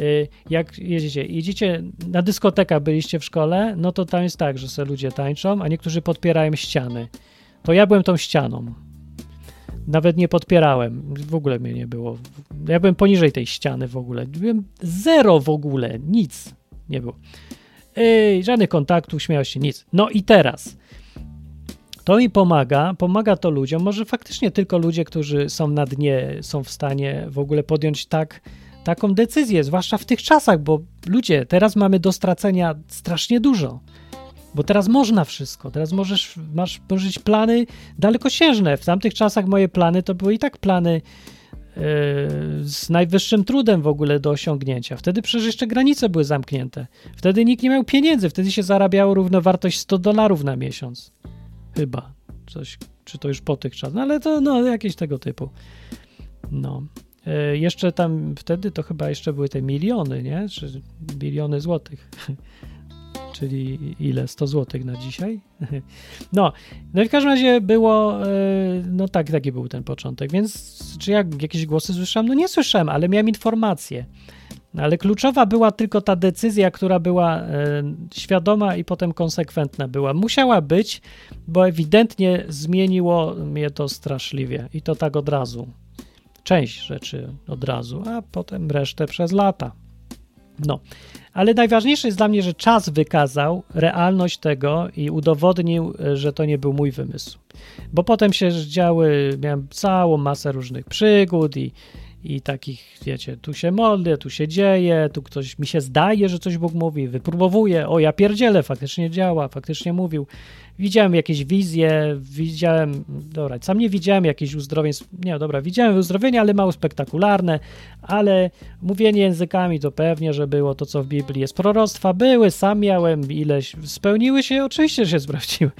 Y, Jak jedziecie, jedziecie na dyskotekę, byliście w szkole, no to tam jest tak, że sobie ludzie tańczą, a niektórzy podpierają ściany. To ja byłem tą ścianą. Nawet nie podpierałem, w ogóle mnie nie było. Ja byłem poniżej tej ściany w ogóle. Byłem zero w ogóle, nic nie było. Ej, żadnych kontaktów, śmiał się, nic. No i teraz. To mi pomaga, pomaga to ludziom, może faktycznie tylko ludzie, którzy są na dnie, są w stanie w ogóle podjąć tak, taką decyzję, zwłaszcza w tych czasach, bo ludzie, teraz mamy do stracenia strasznie dużo. Bo teraz można wszystko, teraz możesz, masz możesz plany dalekosiężne. W tamtych czasach moje plany to były i tak plany z najwyższym trudem w ogóle do osiągnięcia. Wtedy przecież jeszcze granice były zamknięte. Wtedy nikt nie miał pieniędzy, wtedy się zarabiało równowartość 100 dolarów na miesiąc. Chyba. Coś, czy to już po tych czasach, no ale to no, jakieś tego typu. No. Yy, jeszcze tam wtedy to chyba jeszcze były te miliony, nie? Czy biliony złotych. Czyli ile? 100 złotych na dzisiaj? No, no i w każdym razie było, e, no tak, taki był ten początek, więc czy ja jakieś głosy słyszałem? No nie słyszałem, ale miałem informację. Ale kluczowa była tylko ta decyzja, która była e, świadoma i potem konsekwentna była. Musiała być, bo ewidentnie zmieniło mnie to straszliwie i to tak od razu. Część rzeczy od razu, a potem resztę przez lata. No, ale najważniejsze jest dla mnie, że czas wykazał realność tego i udowodnił, że to nie był mój wymysł. Bo potem się działy, miałem całą masę różnych przygód i, i takich, wiecie, tu się modlę, tu się dzieje, tu ktoś mi się zdaje, że coś Bóg mówi, wypróbowuje, o ja pierdzielę, faktycznie działa, faktycznie mówił. Widziałem jakieś wizje, widziałem, dobra, sam nie widziałem jakichś uzdrowień, nie, dobra, widziałem uzdrowienia, ale mało spektakularne, ale mówienie językami to pewnie, że było to, co w Biblii jest. Proroctwa były, sam miałem ileś, spełniły się, oczywiście, że się sprawdziły.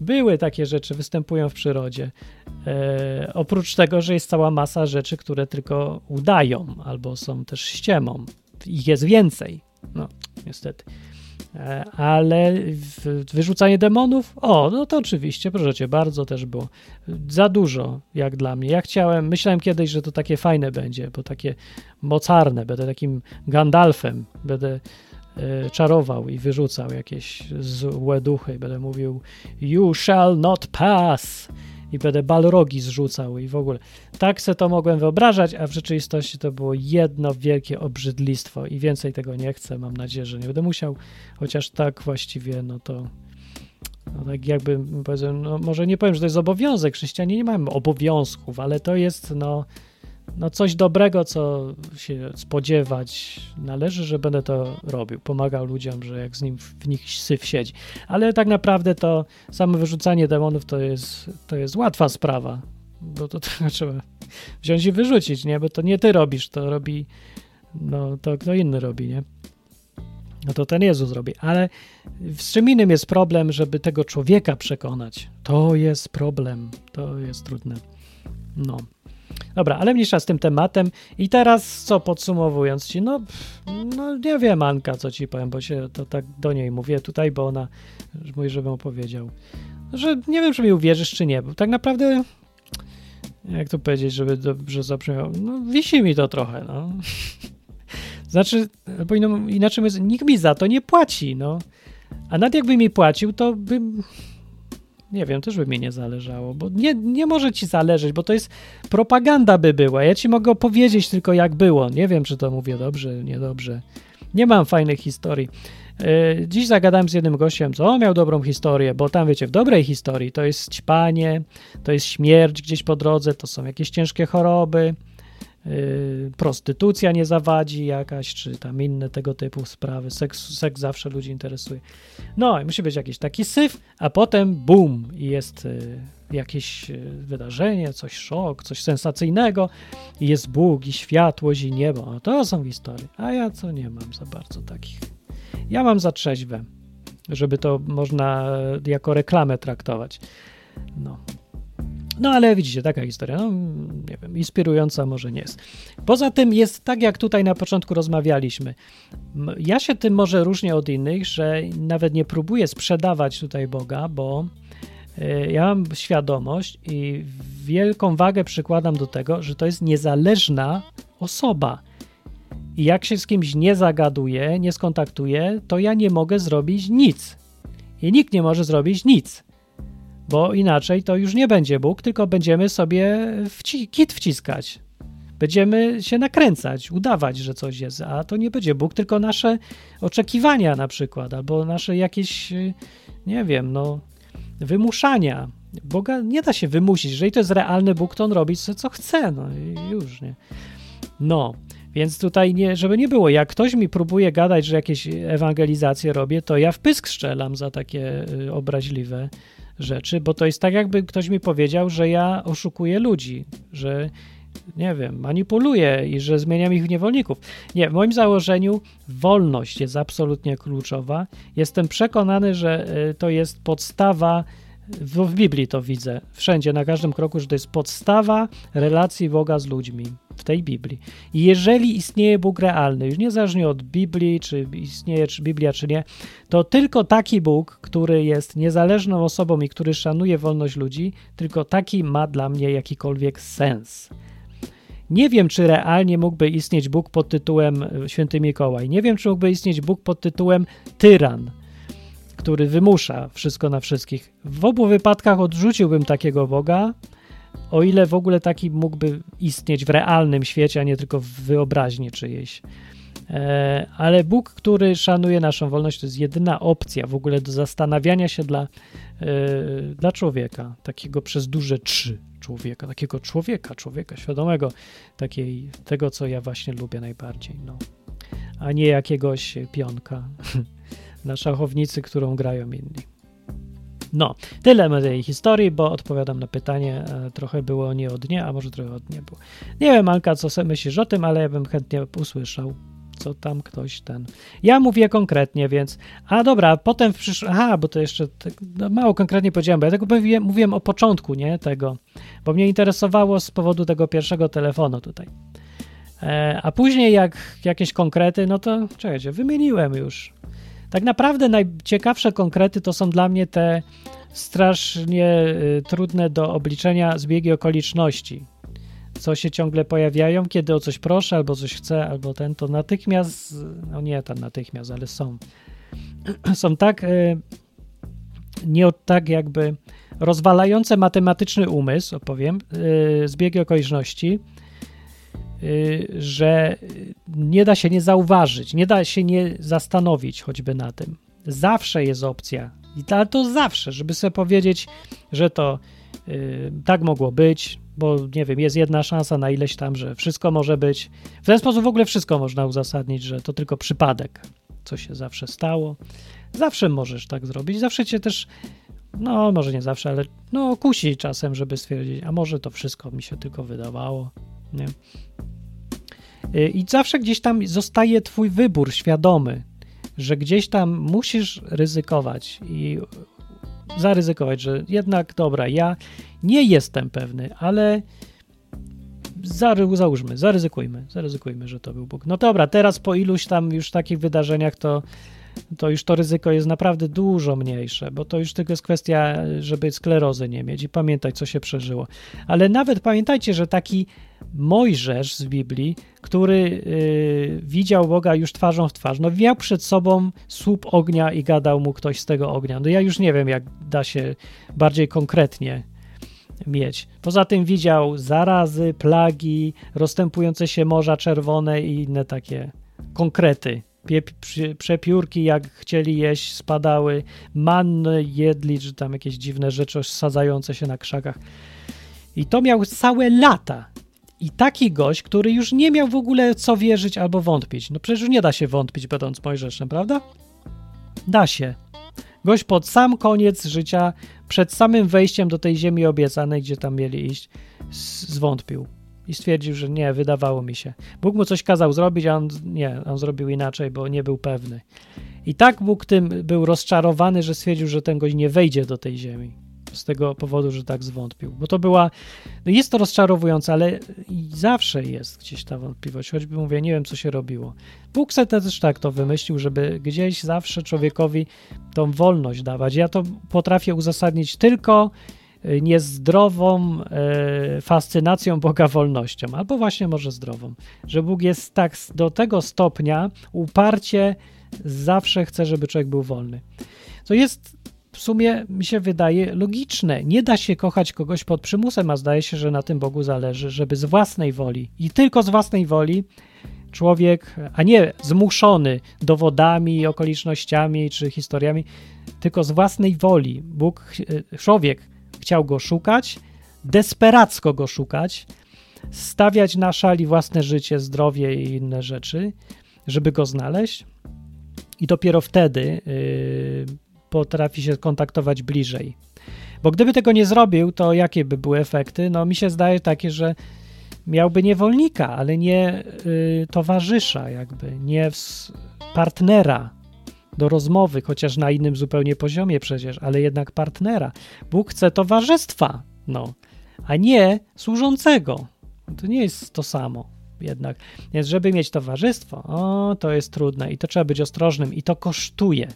Były takie rzeczy, występują w przyrodzie. E, oprócz tego, że jest cała masa rzeczy, które tylko udają albo są też ściemą. Ich jest więcej. No, niestety. E, ale wyrzucanie demonów? O, no to oczywiście, proszę cię, bardzo też było. Za dużo, jak dla mnie. Ja chciałem, myślałem kiedyś, że to takie fajne będzie, bo takie mocarne. Będę takim Gandalfem. Będę e, czarował i wyrzucał jakieś złe duchy. Będę mówił You shall not pass i będę balrogi zrzucał i w ogóle. Tak se to mogłem wyobrażać, a w rzeczywistości to było jedno wielkie obrzydlistwo i więcej tego nie chcę. Mam nadzieję, że nie będę musiał, chociaż tak właściwie, no to no tak jakby, powiedzmy, no może nie powiem, że to jest obowiązek, chrześcijanie nie mają obowiązków, ale to jest no, no coś dobrego, co się spodziewać należy, że będę to robił, pomagał ludziom, że jak z nim w nich syf siedzi. Ale tak naprawdę to samo wyrzucanie demonów to jest, to jest łatwa sprawa, bo to, trzeba wziąć i wyrzucić, nie? Bo to nie ty robisz, to robi, no to kto inny robi, nie? No to ten Jezus robi, ale z czym innym jest problem, żeby tego człowieka przekonać. To jest problem, to jest trudne. No. Dobra, ale mniejsza z tym tematem. I teraz co podsumowując ci, no, no nie wiem, Anka, co ci powiem, bo się to tak do niej mówię tutaj, bo ona mówi, żebym opowiedział. Że nie wiem, czy mi uwierzysz, czy nie, bo tak naprawdę, jak to powiedzieć, żeby dobrze zabrzmiało, no wisi mi to trochę, no. Znaczy, bo inaczej nikt mi za to nie płaci, no. A nawet jakby mi płacił, to bym Nie wiem, też by mi nie zależało, bo nie, nie może ci zależeć, bo to jest propaganda by była. Ja ci mogę opowiedzieć tylko jak było. Nie wiem, czy to mówię dobrze, niedobrze. Nie mam fajnych historii. Yy, Dziś zagadałem z jednym gościem, co on miał dobrą historię, bo tam wiecie, w dobrej historii to jest ćpanie, to jest śmierć gdzieś po drodze, to są jakieś ciężkie choroby, prostytucja nie zawadzi jakaś, czy tam inne tego typu sprawy. Seks, seks zawsze ludzi interesuje. No i musi być jakiś taki syf, a potem bum i jest y, jakieś y, wydarzenie, coś szok, coś sensacyjnego i jest Bóg i światłość i niebo. No, to są historie, a ja co nie mam za bardzo takich. Ja mam za trzeźwe, żeby to można jako reklamę traktować. No. No ale widzicie, taka historia, no nie wiem, inspirująca może nie jest. Poza tym jest tak, jak tutaj na początku rozmawialiśmy. Ja się tym może różnię od innych, że nawet nie próbuję sprzedawać tutaj Boga, bo y, ja mam świadomość i wielką wagę przykładam do tego, że to jest niezależna osoba. I jak się z kimś nie zagaduję, nie skontaktuję, to ja nie mogę zrobić nic. I nikt nie może zrobić nic bo inaczej to już nie będzie Bóg, tylko będziemy sobie wci- kit wciskać. Będziemy się nakręcać, udawać, że coś jest, a to nie będzie Bóg, tylko nasze oczekiwania na przykład, albo nasze jakieś, nie wiem, no, wymuszania. Boga nie da się wymusić. Jeżeli to jest realny Bóg, to on robi co, co chce, no i już, nie? No, więc tutaj, nie, żeby nie było, jak ktoś mi próbuje gadać, że jakieś ewangelizacje robię, to ja w pysk strzelam za takie y, obraźliwe rzeczy, bo to jest tak, jakby ktoś mi powiedział, że ja oszukuję ludzi, że nie wiem, manipuluję i że zmieniam ich w niewolników. Nie, w moim założeniu wolność jest absolutnie kluczowa. Jestem przekonany, że y, to jest podstawa, w, w Biblii to widzę, wszędzie, na każdym kroku, że to jest podstawa relacji Boga z ludźmi w tej Biblii. I jeżeli istnieje Bóg realny, już niezależnie od Biblii, czy istnieje czy Biblia, czy nie, to tylko taki Bóg, który jest niezależną osobą i który szanuje wolność ludzi, tylko taki ma dla mnie jakikolwiek sens. Nie wiem, czy realnie mógłby istnieć Bóg pod tytułem e, Święty Mikołaj. Nie wiem, czy mógłby istnieć Bóg pod tytułem tyran, który wymusza wszystko na wszystkich. W obu wypadkach odrzuciłbym takiego Boga, o ile w ogóle taki mógłby istnieć w realnym świecie, a nie tylko w wyobraźni czyjejś. E, ale Bóg, który szanuje naszą wolność, to jest jedyna opcja w ogóle do zastanawiania się dla, e, dla człowieka, takiego przez duże trzy człowieka, takiego człowieka, człowieka świadomego, takiej, tego, co ja właśnie lubię najbardziej, no. a nie jakiegoś pionka na szachownicy, którą grają inni. No, tyle mojej historii, bo odpowiadam na pytanie. e, Trochę było nie od nie, a może trochę od nie było. Nie wiem, Anka, co sobie myślisz o tym, ale ja bym chętnie usłyszał, co tam ktoś ten. Ja mówię konkretnie, więc. A dobra, potem w przysz... Aha, bo to jeszcze tak, no, mało konkretnie powiedziałem, bo ja tego mówiłem, mówiłem o początku, nie? Tego, bo mnie interesowało z powodu tego pierwszego telefonu tutaj. E, a później, jak jakieś konkrety, no to czekajcie, wymieniłem już. Tak naprawdę najciekawsze konkrety to są dla mnie te strasznie y, trudne do obliczenia zbiegi okoliczności, co się ciągle pojawiają, kiedy o coś proszę, albo coś chcę, albo ten, to natychmiast, no nie tam natychmiast, ale są. Są tak, y, nie tak jakby rozwalające matematyczny umysł, opowiem, y, zbiegi okoliczności, że nie da się nie zauważyć, nie da się nie zastanowić choćby na tym. Zawsze jest opcja, ale to zawsze, żeby sobie powiedzieć, że to y, tak mogło być, bo nie wiem, jest jedna szansa na ileś tam, że wszystko może być. W ten sposób w ogóle wszystko można uzasadnić, że to tylko przypadek, co się zawsze stało. Zawsze możesz tak zrobić, zawsze cię też, no może nie zawsze, ale no kusi czasem, żeby stwierdzić, a może to wszystko mi się tylko wydawało, nie? Y, I zawsze gdzieś tam zostaje Twój wybór świadomy, że gdzieś tam musisz ryzykować i zaryzykować, że jednak dobra, ja nie jestem pewny, ale zary, załóżmy, zaryzykujmy, zaryzykujmy, że to był Bóg. No dobra, teraz po iluś tam już takich wydarzeniach to to już to ryzyko jest naprawdę dużo mniejsze, bo to już tylko jest kwestia, żeby sklerozy nie mieć i pamiętać, co się przeżyło. Ale nawet pamiętajcie, że taki Mojżesz z Biblii, który yy, widział Boga już twarzą w twarz, no miał przed sobą słup ognia i gadał mu ktoś z tego ognia. No ja już nie wiem, jak da się bardziej konkretnie mieć. Poza tym widział zarazy, plagi, rozstępujące się morza czerwone i inne takie konkrety. Przepiórki, jak chcieli jeść, spadały, manny jedli, czy tam jakieś dziwne rzeczy osadzające się na krzakach. I to miał całe lata. I taki gość, który już nie miał w ogóle co wierzyć albo wątpić. No przecież nie da się wątpić, będąc Mojżeszem, prawda? Da się. Gość pod sam koniec życia, przed samym wejściem do tej ziemi obiecanej, gdzie tam mieli iść, zwątpił i stwierdził, że nie, wydawało mi się. Bóg mu coś kazał zrobić, a on nie, on zrobił inaczej, bo nie był pewny. I tak Bóg tym był rozczarowany, że stwierdził, że ten gość nie wejdzie do tej ziemi. Z tego powodu, że tak zwątpił. Bo to była. No jest to rozczarowujące, ale zawsze jest gdzieś ta wątpliwość. Choćby mówię, nie wiem, co się robiło. Bóg se też tak to wymyślił, żeby gdzieś zawsze człowiekowi tą wolność dawać. Ja to potrafię uzasadnić tylko niezdrową e, fascynacją Boga wolnością, albo właśnie może zdrową, że Bóg jest tak do tego stopnia uparcie zawsze chce, żeby człowiek był wolny. To jest w sumie, mi się wydaje, logiczne. Nie da się kochać kogoś pod przymusem, a zdaje się, że na tym Bogu zależy, żeby z własnej woli i tylko z własnej woli człowiek, a nie zmuszony dowodami, okolicznościami czy historiami, tylko z własnej woli Bóg, e, człowiek chciał go szukać, desperacko go szukać, stawiać na szali własne życie, zdrowie i inne rzeczy, żeby go znaleźć. I dopiero wtedy yy, potrafi się kontaktować bliżej. Bo gdyby tego nie zrobił, to jakie by były efekty? No, mi się zdaje takie, że miałby niewolnika, ale nie yy, towarzysza, jakby, nie partnera, do rozmowy, chociaż na innym zupełnie poziomie przecież, ale jednak partnera. Bóg chce towarzystwa, no, a nie służącego. To nie jest to samo jednak. Więc żeby mieć towarzystwo, o, to jest trudne i to trzeba być ostrożnym i to kosztuje.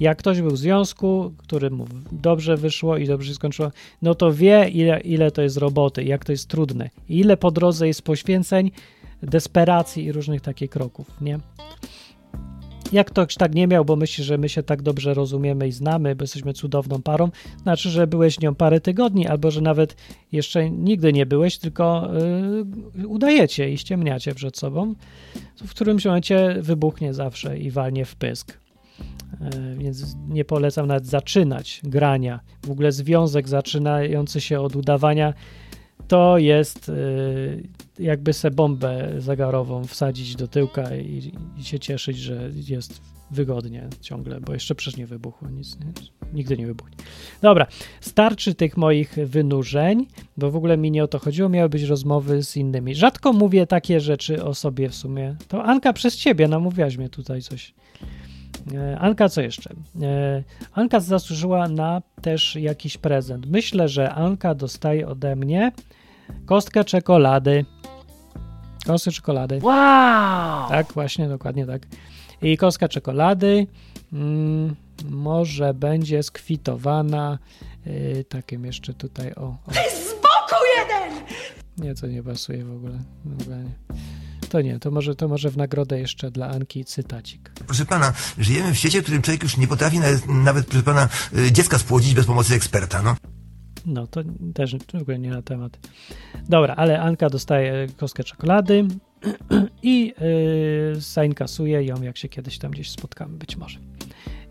Jak ktoś był w związku, który mu dobrze wyszło i dobrze się skończyło, no to wie, ile, ile to jest roboty, jak to jest trudne, ile po drodze jest poświęceń, desperacji i różnych takich kroków, nie? Jak ktoś tak nie miał, bo myśli, że my się tak dobrze rozumiemy i znamy, bo jesteśmy cudowną parą, znaczy, że byłeś nią parę tygodni, albo że nawet jeszcze nigdy nie byłeś, tylko yy, udajecie i ściemniacie przed sobą, w którymś momencie wybuchnie zawsze i walnie w pysk. Yy, więc nie polecam nawet zaczynać grania. W ogóle związek zaczynający się od udawania to jest y, jakby se bombę zegarową wsadzić do tyłka i, i, się cieszyć, że jest wygodnie ciągle, bo jeszcze przecież nie wybuchło, nic, nie, nigdy nie wybuchnie. Dobra, starczy tych moich wynurzeń, bo w ogóle mi nie o to chodziło, miały być rozmowy z innymi. Rzadko mówię takie rzeczy o sobie w sumie. To Anka przez ciebie namówiłaś mnie tutaj coś. E, Anka, co jeszcze? E, Anka zasłużyła na też jakiś prezent. Myślę, że Anka dostaje ode mnie kostkę czekolady. Kostkę czekolady. Wow! Tak, właśnie, dokładnie tak. I kostka czekolady mm, może będzie skwitowana yy, takim jeszcze tutaj o. o. Z boku jeden! Nie, to nie pasuje w ogóle. W ogóle nie. To nie, to może, to może w nagrodę jeszcze dla Anki cytacik. Proszę pana, żyjemy w świecie, w którym człowiek już nie potrafi nawet, nawet proszę pana, y, dziecka spłodzić bez pomocy eksperta, no. No, to też w ogóle nie na temat. Dobra, ale Anka dostaje kostkę czekolady i yy, zainkasuje ją, jak się kiedyś tam gdzieś spotkamy, być może.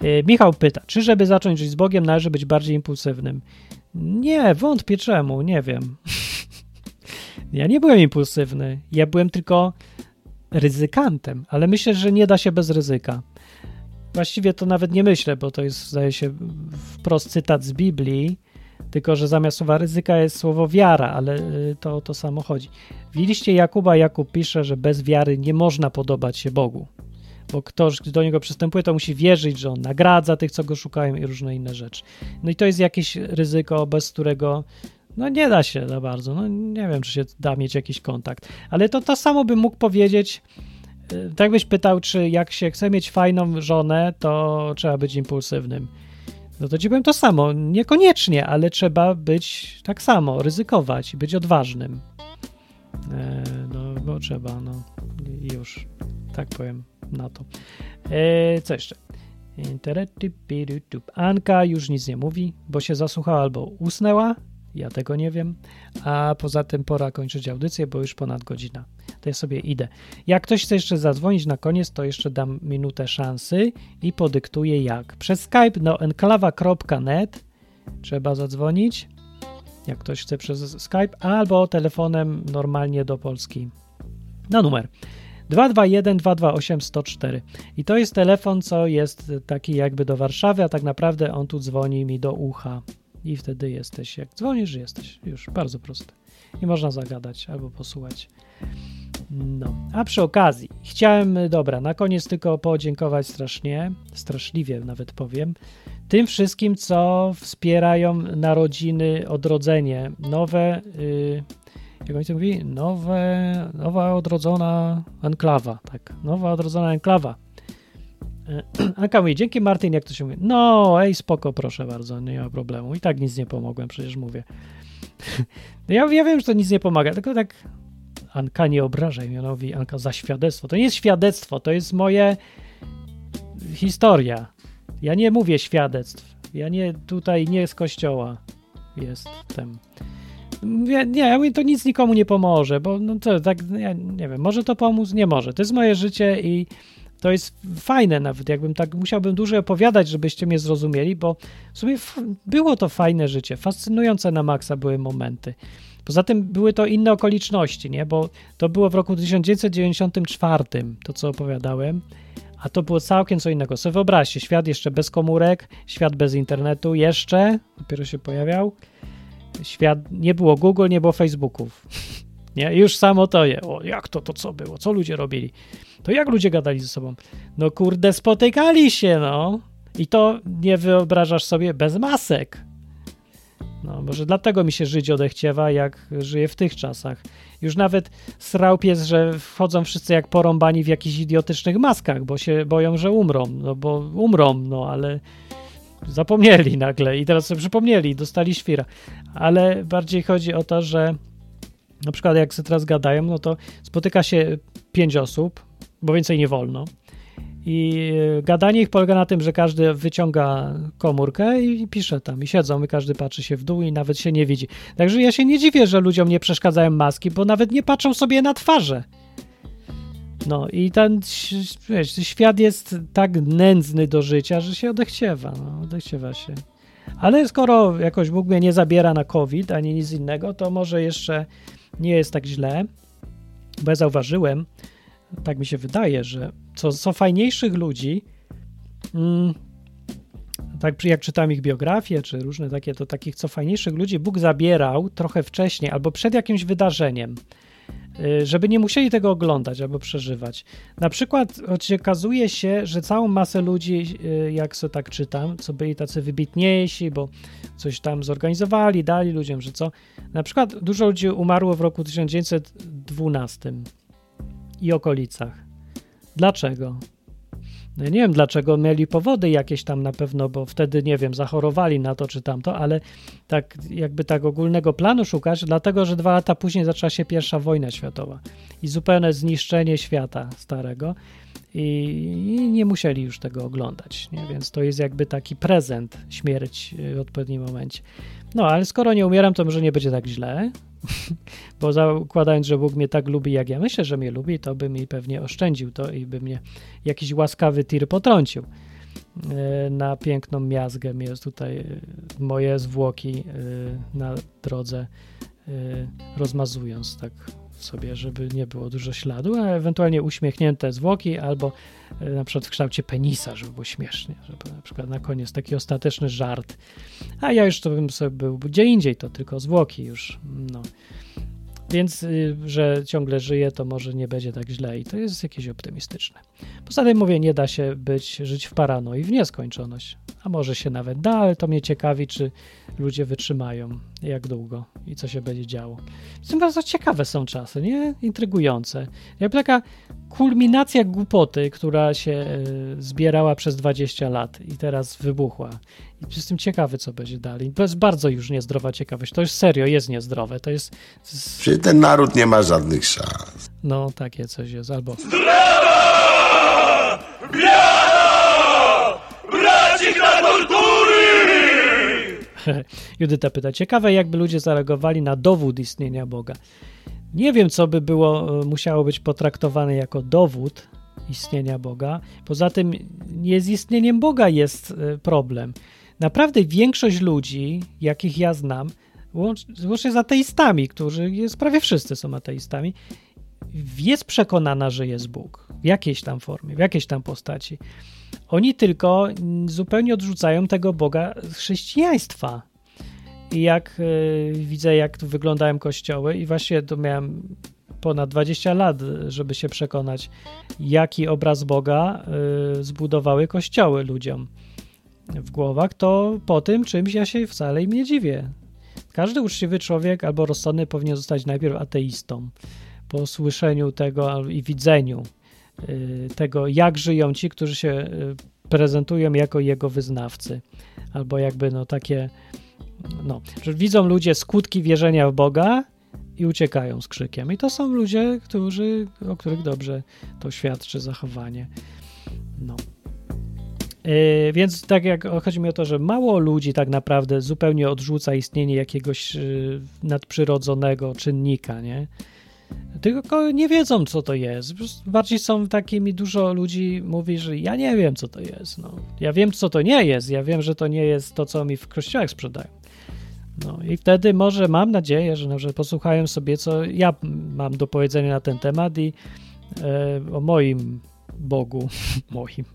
Yy, Michał pyta, czy żeby zacząć żyć z Bogiem należy być bardziej impulsywnym? Nie, wątpię czemu, nie wiem. ja nie byłem impulsywny, ja byłem tylko ryzykantem, ale myślę, że nie da się bez ryzyka. Właściwie to nawet nie myślę, bo to jest, zdaje się, wprost cytat z Biblii, tylko że zamiast słowa ryzyka jest słowo wiara, ale y, to to samo chodzi. W liście Jakuba Jakub pisze, że bez wiary nie można podobać się Bogu, bo ktoś do niego przystępuje, to musi wierzyć, że on nagradza tych, co go szukają i różne inne rzeczy. No i to jest jakieś ryzyko, bez którego no nie da się za bardzo. No nie wiem, czy się da mieć jakiś kontakt. Ale to to samo bym mógł powiedzieć y, tak byś pytał, czy jak się chce mieć fajną żonę, to trzeba być impulsywnym. No to ci powiem to samo. Niekoniecznie, ale trzeba być tak samo, ryzykować, być odważnym. E, no, bo trzeba, no. Już. Tak powiem na to. E, co jeszcze? Anka już nic nie mówi, bo się zasłuchała albo usnęła. Ja tego nie wiem. A poza tym pora kończyć audycję, bo już ponad godzina. To ja sobie idę. Jak ktoś chce jeszcze zadzwonić na koniec, to jeszcze dam minutę szansy i podyktuję jak. Przez Skype no enklawa.net trzeba zadzwonić. Jak ktoś chce przez Skype, albo telefonem normalnie do Polski na numer 221 228 104. I to jest telefon, co jest taki jakby do Warszawy, a tak naprawdę on tu dzwoni mi do ucha. I wtedy jesteś, jak dzwonisz, jesteś. Już bardzo proste. I można zagadać albo posłuchać. No, a przy okazji chciałem, dobra, na koniec tylko podziękować strasznie, straszliwie nawet powiem, tym wszystkim, co wspierają narodziny, odrodzenie, nowe, yy, jak oni to mówi, nowe, nowa odrodzona enklawa, tak, nowa odrodzona enklawa. Yy, Anka mówi, dzięki Martin, jak to się mówi, no, ej, spoko, proszę bardzo, nie ma problemu, i tak nic nie pomogłem, przecież mówię. ja, ja wiem, że to nic nie pomaga, tylko tak Anka, nie obrażaj mnie, mówi Anka, za świadectwo. To nie jest świadectwo, to jest moje historia. Ja nie mówię świadectw. Ja nie, tutaj nie z kościoła jestem. Ja, nie, ja mówię, to nic nikomu nie pomoże, bo no tak, ja nie wiem, może to pomóc, nie może. To jest moje życie i to jest fajne nawet, jakbym tak, musiałbym dłużej opowiadać, żebyście mnie zrozumieli, bo w sumie było to fajne życie, fascynujące na maksa były momenty. Poza tym były to inne okoliczności, nie? Bo to było w roku 1994, to co opowiadałem, a to było całkiem co innego. Sobie wyobraźcie, świat jeszcze bez komórek, świat bez internetu jeszcze, dopiero się pojawiał. Świat, nie było Google, nie było Facebooków. Nie? Już samo to je. O, jak to, to co było? Co ludzie robili? To jak ludzie gadali ze sobą? No kurde, spotykali się, no. I to nie wyobrażasz sobie bez masek. No, może dlatego mi się żyć odechciewa, jak żyję w tych czasach. Już nawet srał pies, że wchodzą wszyscy jak porąbani w jakichś idiotycznych maskach, bo się boją, że umrą. No bo umrą, no ale zapomnieli nagle i teraz sobie przypomnieli, dostali świra. Ale bardziej chodzi o to, że na przykład jak sobie teraz gadają, no to spotyka się pięć osób, bo więcej nie wolno. I gadanie ich polega na tym, że każdy wyciąga komórkę i pisze tam, i siedzą, i każdy patrzy się w dół i nawet się nie widzi. Także ja się nie dziwię, że ludziom nie przeszkadzają maski, bo nawet nie patrzą sobie na twarze. No i ten wiesz, świat jest tak nędzny do życia, że się odechciewa, no, odechciewa się. Ale skoro jakoś Bóg mnie nie zabiera na COVID ani nic innego, to może jeszcze nie jest tak źle, bo ja zauważyłem, tak mi się wydaje, że co, co fajniejszych ludzi, mm, tak jak czytam ich biografię, czy różne takie, to takich co fajniejszych ludzi Bóg zabierał trochę wcześniej albo przed jakimś wydarzeniem, żeby nie musieli tego oglądać albo przeżywać. Na przykład okazuje się, że całą masę ludzi, y, jak sobie tak czytam, co byli tacy wybitniejsi, bo coś tam zorganizowali, dali ludziom, że co. Na przykład dużo ludzi umarło w roku 1912 i okolicach. Dlaczego? No nie wiem dlaczego, mieli powody jakieś tam na pewno, bo wtedy, nie wiem, zachorowali na to czy tamto, ale tak jakby tak ogólnego planu szukać, dlatego, że dwa lata później zaczęła się pierwsza wojna światowa i zupełne zniszczenie świata starego i nie musieli już tego oglądać, nie? więc to jest jakby taki prezent, śmierć w odpowiednim momencie. No, ale skoro nie umieram, to może nie będzie tak źle, bo zakładając, że Bóg mnie tak lubi, jak ja myślę, że mnie lubi, to by mi pewnie oszczędził to i by mnie jakiś łaskawy tir potrącił na piękną miazgę. Jest tutaj moje zwłoki na drodze, rozmazując tak sobie, żeby nie było dużo śladu, a ewentualnie uśmiechnięte zwłoki albo na przykład w kształcie penisa, żeby było śmiesznie, żeby na przykład na koniec taki ostateczny żart. A ja już to bym sobie był gdzie indziej, to tylko zwłoki już, no. Więc, że ciągle żyje, to może nie będzie tak źle i to jest jakieś optymistyczne. Poza tym mówię, nie da się być, żyć w paranoi w nieskończoność. A może się nawet da, ale to mnie ciekawi, czy ludzie wytrzymają, jak długo i co się będzie działo. Zresztą bardzo ciekawe są czasy, nie? Intrygujące. Ja taka kulminacja głupoty, która się e, zbierała przez 20 lat i teraz wybuchła. I jestem ciekawy, co będzie dalej. To jest bardzo już niezdrowa ciekawość. To już serio jest niezdrowe. To jest. Przecież ten naród nie ma żadnych szans. No, takie coś jest. Albo. Judyta pyta, ciekawe jakby ludzie zareagowali na dowód istnienia Boga. Nie wiem, co by było, e, musiało być potraktowane jako dowód istnienia Boga. Poza tym nie z istnieniem Boga jest e, problem. Naprawdę większość ludzi, jakich ja znam, łącz- łącznie z ateistami, którzy jest, prawie wszyscy są ateistami, jest przekonana, że jest Bóg w jakiejś tam formie, w jakiejś tam postaci. Oni tylko zupełnie odrzucają tego Boga z chrześcijaństwa. I jak y, widzę, jak wyglądają kościoły, i właśnie to miałem ponad 20 lat, żeby się przekonać, jaki obraz Boga y, zbudowały kościoły ludziom w głowach, to po tym czymś ja się wcale im nie dziwię. Każdy uczciwy człowiek albo rozsądny powinien zostać najpierw ateistą po słyszeniu tego i widzeniu y, tego, jak żyją ci, którzy się prezentują jako jego wyznawcy, albo jakby no takie, no, że widzą ludzie skutki wierzenia w Boga i uciekają z krzykiem. I to są ludzie, którzy, o których dobrze to świadczy zachowanie. No. Yy, więc tak jak chodzi mi o to, że mało ludzi tak naprawdę zupełnie odrzuca istnienie jakiegoś yy, nadprzyrodzonego czynnika, nie? Tylko nie wiedzą, co to jest. Bardziej są takimi, dużo ludzi mówi, że ja nie wiem, co to jest. No. Ja wiem, co to nie jest. Ja wiem, że to nie jest to, co mi w kościołach sprzedają. No i wtedy może mam nadzieję, że, no, że posłuchają sobie, co ja mam do powiedzenia na ten temat i e, o moim Bogu, moim,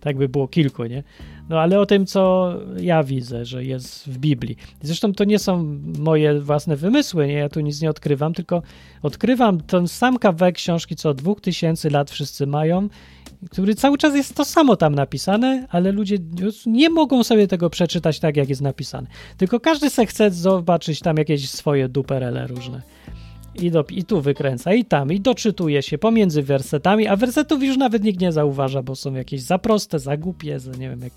tak by było kilku, nie? No ale o tym, co ja widzę, że jest w Biblii. Zresztą to nie są moje własne wymysły, nie? Ja tu nic nie odkrywam, tylko odkrywam ten sam kawałek książki, co od 2000 lat wszyscy mają, który cały czas jest to samo tam napisane, ale ludzie nie mogą sobie tego przeczytać tak, jak jest napisane. Tylko każdy se chce zobaczyć tam jakieś swoje duperele różne. I, do, I tu wykręca, i tam, i doczytuje się pomiędzy wersetami, a wersetów już nawet nikt nie zauważa, bo są jakieś za proste, za głupie, za nie wiem jak.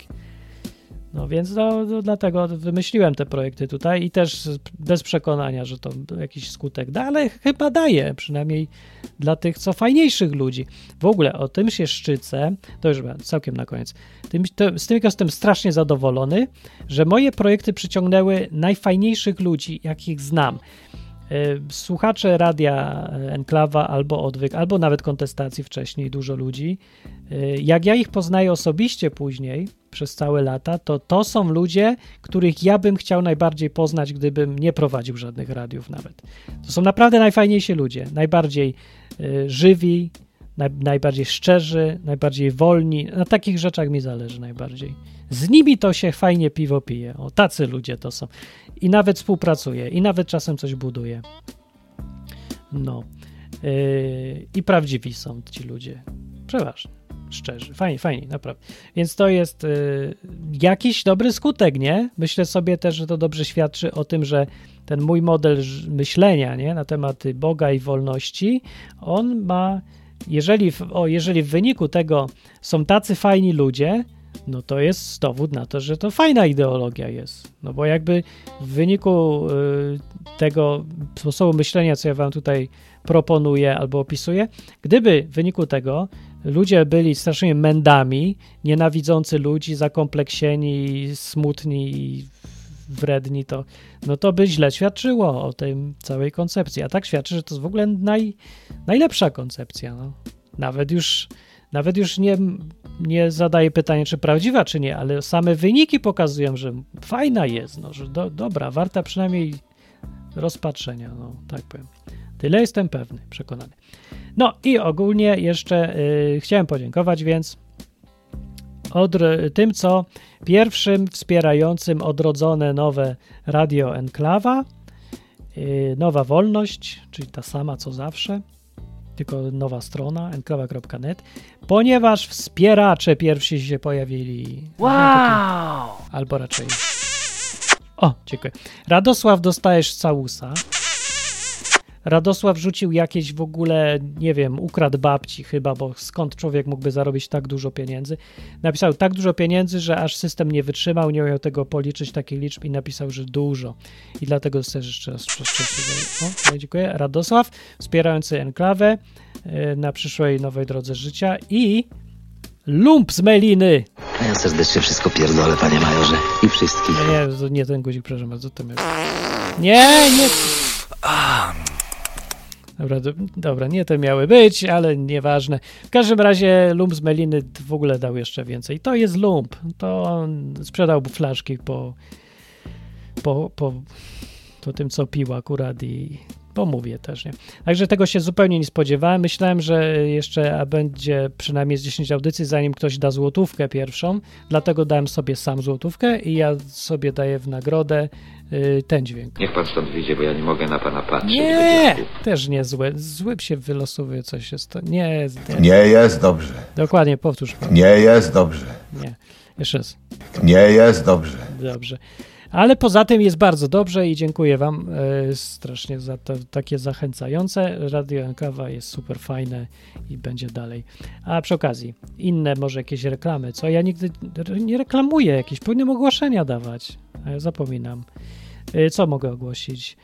No więc no, no, dlatego wymyśliłem te projekty tutaj i też bez przekonania, że to jakiś skutek da, ale chyba daje, przynajmniej dla tych co fajniejszych ludzi. W ogóle o tym się szczycę, to już całkiem na koniec. Tym, to, z tym jestem strasznie zadowolony, że moje projekty przyciągnęły najfajniejszych ludzi, jakich znam słuchacze radia Enklawa albo Odwyk, albo nawet kontestacji wcześniej, dużo ludzi, jak ja ich poznaję osobiście później, przez całe lata, to to są ludzie, których ja bym chciał najbardziej poznać, gdybym nie prowadził żadnych radiów nawet. To są naprawdę najfajniejsi ludzie, najbardziej y, żywi, naj, najbardziej szczerzy, najbardziej wolni. Na takich rzeczach mi zależy najbardziej. Z nimi to się fajnie piwo pije. O, tacy ludzie to są. I nawet współpracuje, i nawet czasem coś buduje. No. Yy, I prawdziwi są ci ludzie. Przeważnie. Szczerzy. Fajnie, fajnie, naprawdę. Więc to jest yy, jakiś dobry skutek, nie? Myślę sobie też, że to dobrze świadczy o tym, że ten mój model myślenia, nie? Na tematy Boga i wolności, on ma jeżeli w, o, jeżeli w wyniku tego są tacy fajni ludzie, no to jest dowód na to, że to fajna ideologia jest. No bo jakby w wyniku y, tego sposobu myślenia, co ja wam tutaj proponuję albo opisuję, gdyby w wyniku tego ludzie byli strasznymi mędami, nienawidzący ludzi, zakompleksieni, smutni i wredni, to, no to by źle świadczyło o tej całej koncepcji. A tak świadczy, że to jest w ogóle naj, najlepsza koncepcja. No. Nawet już, nawet już nie, nie zadaję pytania, czy prawdziwa, czy nie, ale same wyniki pokazują, że fajna jest, no, że do, dobra, warta przynajmniej rozpatrzenia, no tak powiem. Tyle jestem pewny, przekonany. No i ogólnie jeszcze yy, chciałem podziękować, więc od tym, co pierwszym wspierającym odrodzone nowe Radio Enklawa, yy, Nowa Wolność, czyli ta sama co zawsze, tylko nowa strona enklawa.net, ponieważ wspieracze pierwsi się pojawili. Wow! Albo raczej. O, dziękuję. Radosław dostajesz całusa. Radosław rzucił jakieś w ogóle, nie wiem, ukradł babci chyba, bo skąd człowiek mógłby zarobić tak dużo pieniędzy. Napisał tak dużo pieniędzy, że aż system nie wytrzymał, nie umiał tego policzyć takich liczb i napisał, że dużo. I dlatego też jeszcze raz. O, no dziękuję. Radosław, wspierający enklawę y, na przyszłej nowej drodze życia i lump z meliny. Ja serdecznie wszystko pierdolę, panie majorze. I wszystkich. No nie, nie ten guzik, proszę bardzo, to miał. Nie, nie. Dobra, do, dobra, nie te miały być, ale nieważne. W każdym razie lump z meliny w ogóle dał jeszcze więcej. To jest lump. To on sprzedał flaszki po, po, po, po tym, co pił akurat i pomówię też, nie? Także tego się zupełnie nie spodziewałem. Myślałem, że jeszcze a będzie przynajmniej z 10 audycji, zanim ktoś da złotówkę pierwszą, dlatego dałem sobie sam złotówkę i ja sobie daję w nagrodę y, ten dźwięk. Niech pan stąd wyjdzie, bo ja nie mogę na pana patrzeć. Nie, też nie złe. Zły się wylosowuje coś jest to. Nie, Nie jest dobrze. Dokładnie, powtórz. pan. Nie jest dobrze. Nie. Jeszcze raz. Nie jest dobrze. Dobrze. Ale poza tym jest bardzo dobrze i dziękuję Wam e, strasznie za to takie zachęcające. Radio Enkawa jest super fajne i będzie dalej. A przy okazji, inne może jakieś reklamy, co ja nigdy nie reklamuję, jakieś powinienem ogłoszenia dawać, a ja zapominam. E, co mogę ogłosić?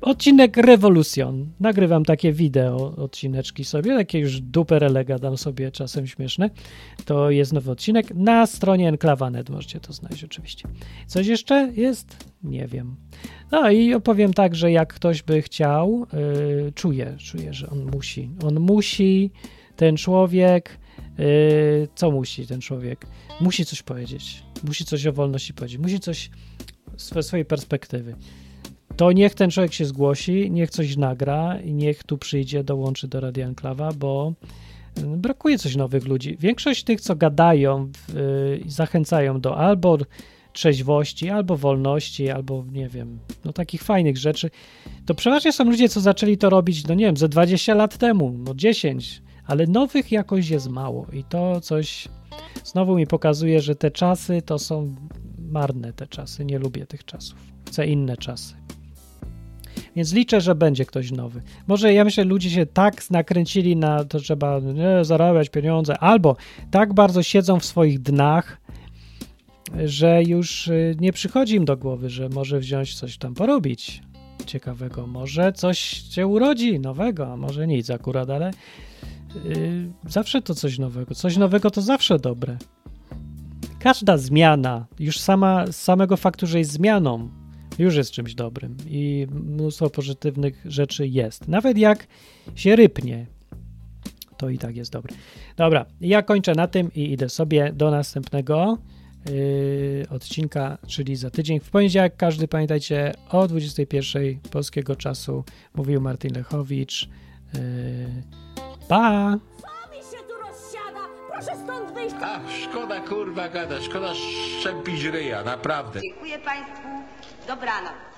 Odcinek Revolution. Nagrywam takie wideo, odcineczki sobie, takie już duper relega dam sobie czasem śmieszne. To jest nowy odcinek na stronie Enklawa.net, możecie to znaleźć oczywiście. Coś jeszcze jest? Nie wiem. No i opowiem tak, że jak ktoś by chciał, yy, czuję, czuję, że on musi. On musi, ten człowiek, yy, co musi ten człowiek? Musi coś powiedzieć. Musi coś o wolności powiedzieć. Musi coś ze swojej perspektywy to niech ten człowiek się zgłosi, niech coś nagra i niech tu przyjdzie, dołączy do Radia Enklawa, bo y, brakuje coś nowych ludzi. Większość tych, co gadają y, i zachęcają do albo trzeźwości, albo wolności, albo nie wiem, no takich fajnych rzeczy, to przeważnie są ludzie, co zaczęli to robić, no nie wiem, ze 20 lat temu, no 10, ale nowych jakoś jest mało i to coś znowu mi pokazuje, że te czasy to są marne te czasy, nie lubię tych czasów, chcę inne czasy. Więc liczę, że będzie ktoś nowy. Może ja myślę, ludzie się tak nakręcili na to, trzeba nie, zarabiać pieniądze, albo tak bardzo siedzą w swoich dnach, że już y, nie przychodzi im do głowy, że może wziąć coś tam porobić ciekawego. Może coś się urodzi nowego, a może nic akurat, ale yy, zawsze to coś nowego. Coś nowego to zawsze dobre. Każda zmiana, już sama z samego faktu, że jest zmianą, już jest czymś dobrym i mnóstwo pozytywnych rzeczy jest. Nawet jak się rypnie, to i tak jest dobre. Dobra, ja kończę na tym i idę sobie do następnego yy, odcinka, czyli za tydzień. W poniedziałek każdy, pamiętajcie, o 21 polskiego czasu mówił Martin Lechowicz. Yy, pa! mi się tu rozsiada! Proszę stąd wyjść! Ach, szkoda kurwa gada, szkoda szczepić ryja, naprawdę. Dziękuję Państwu. Dobranoc.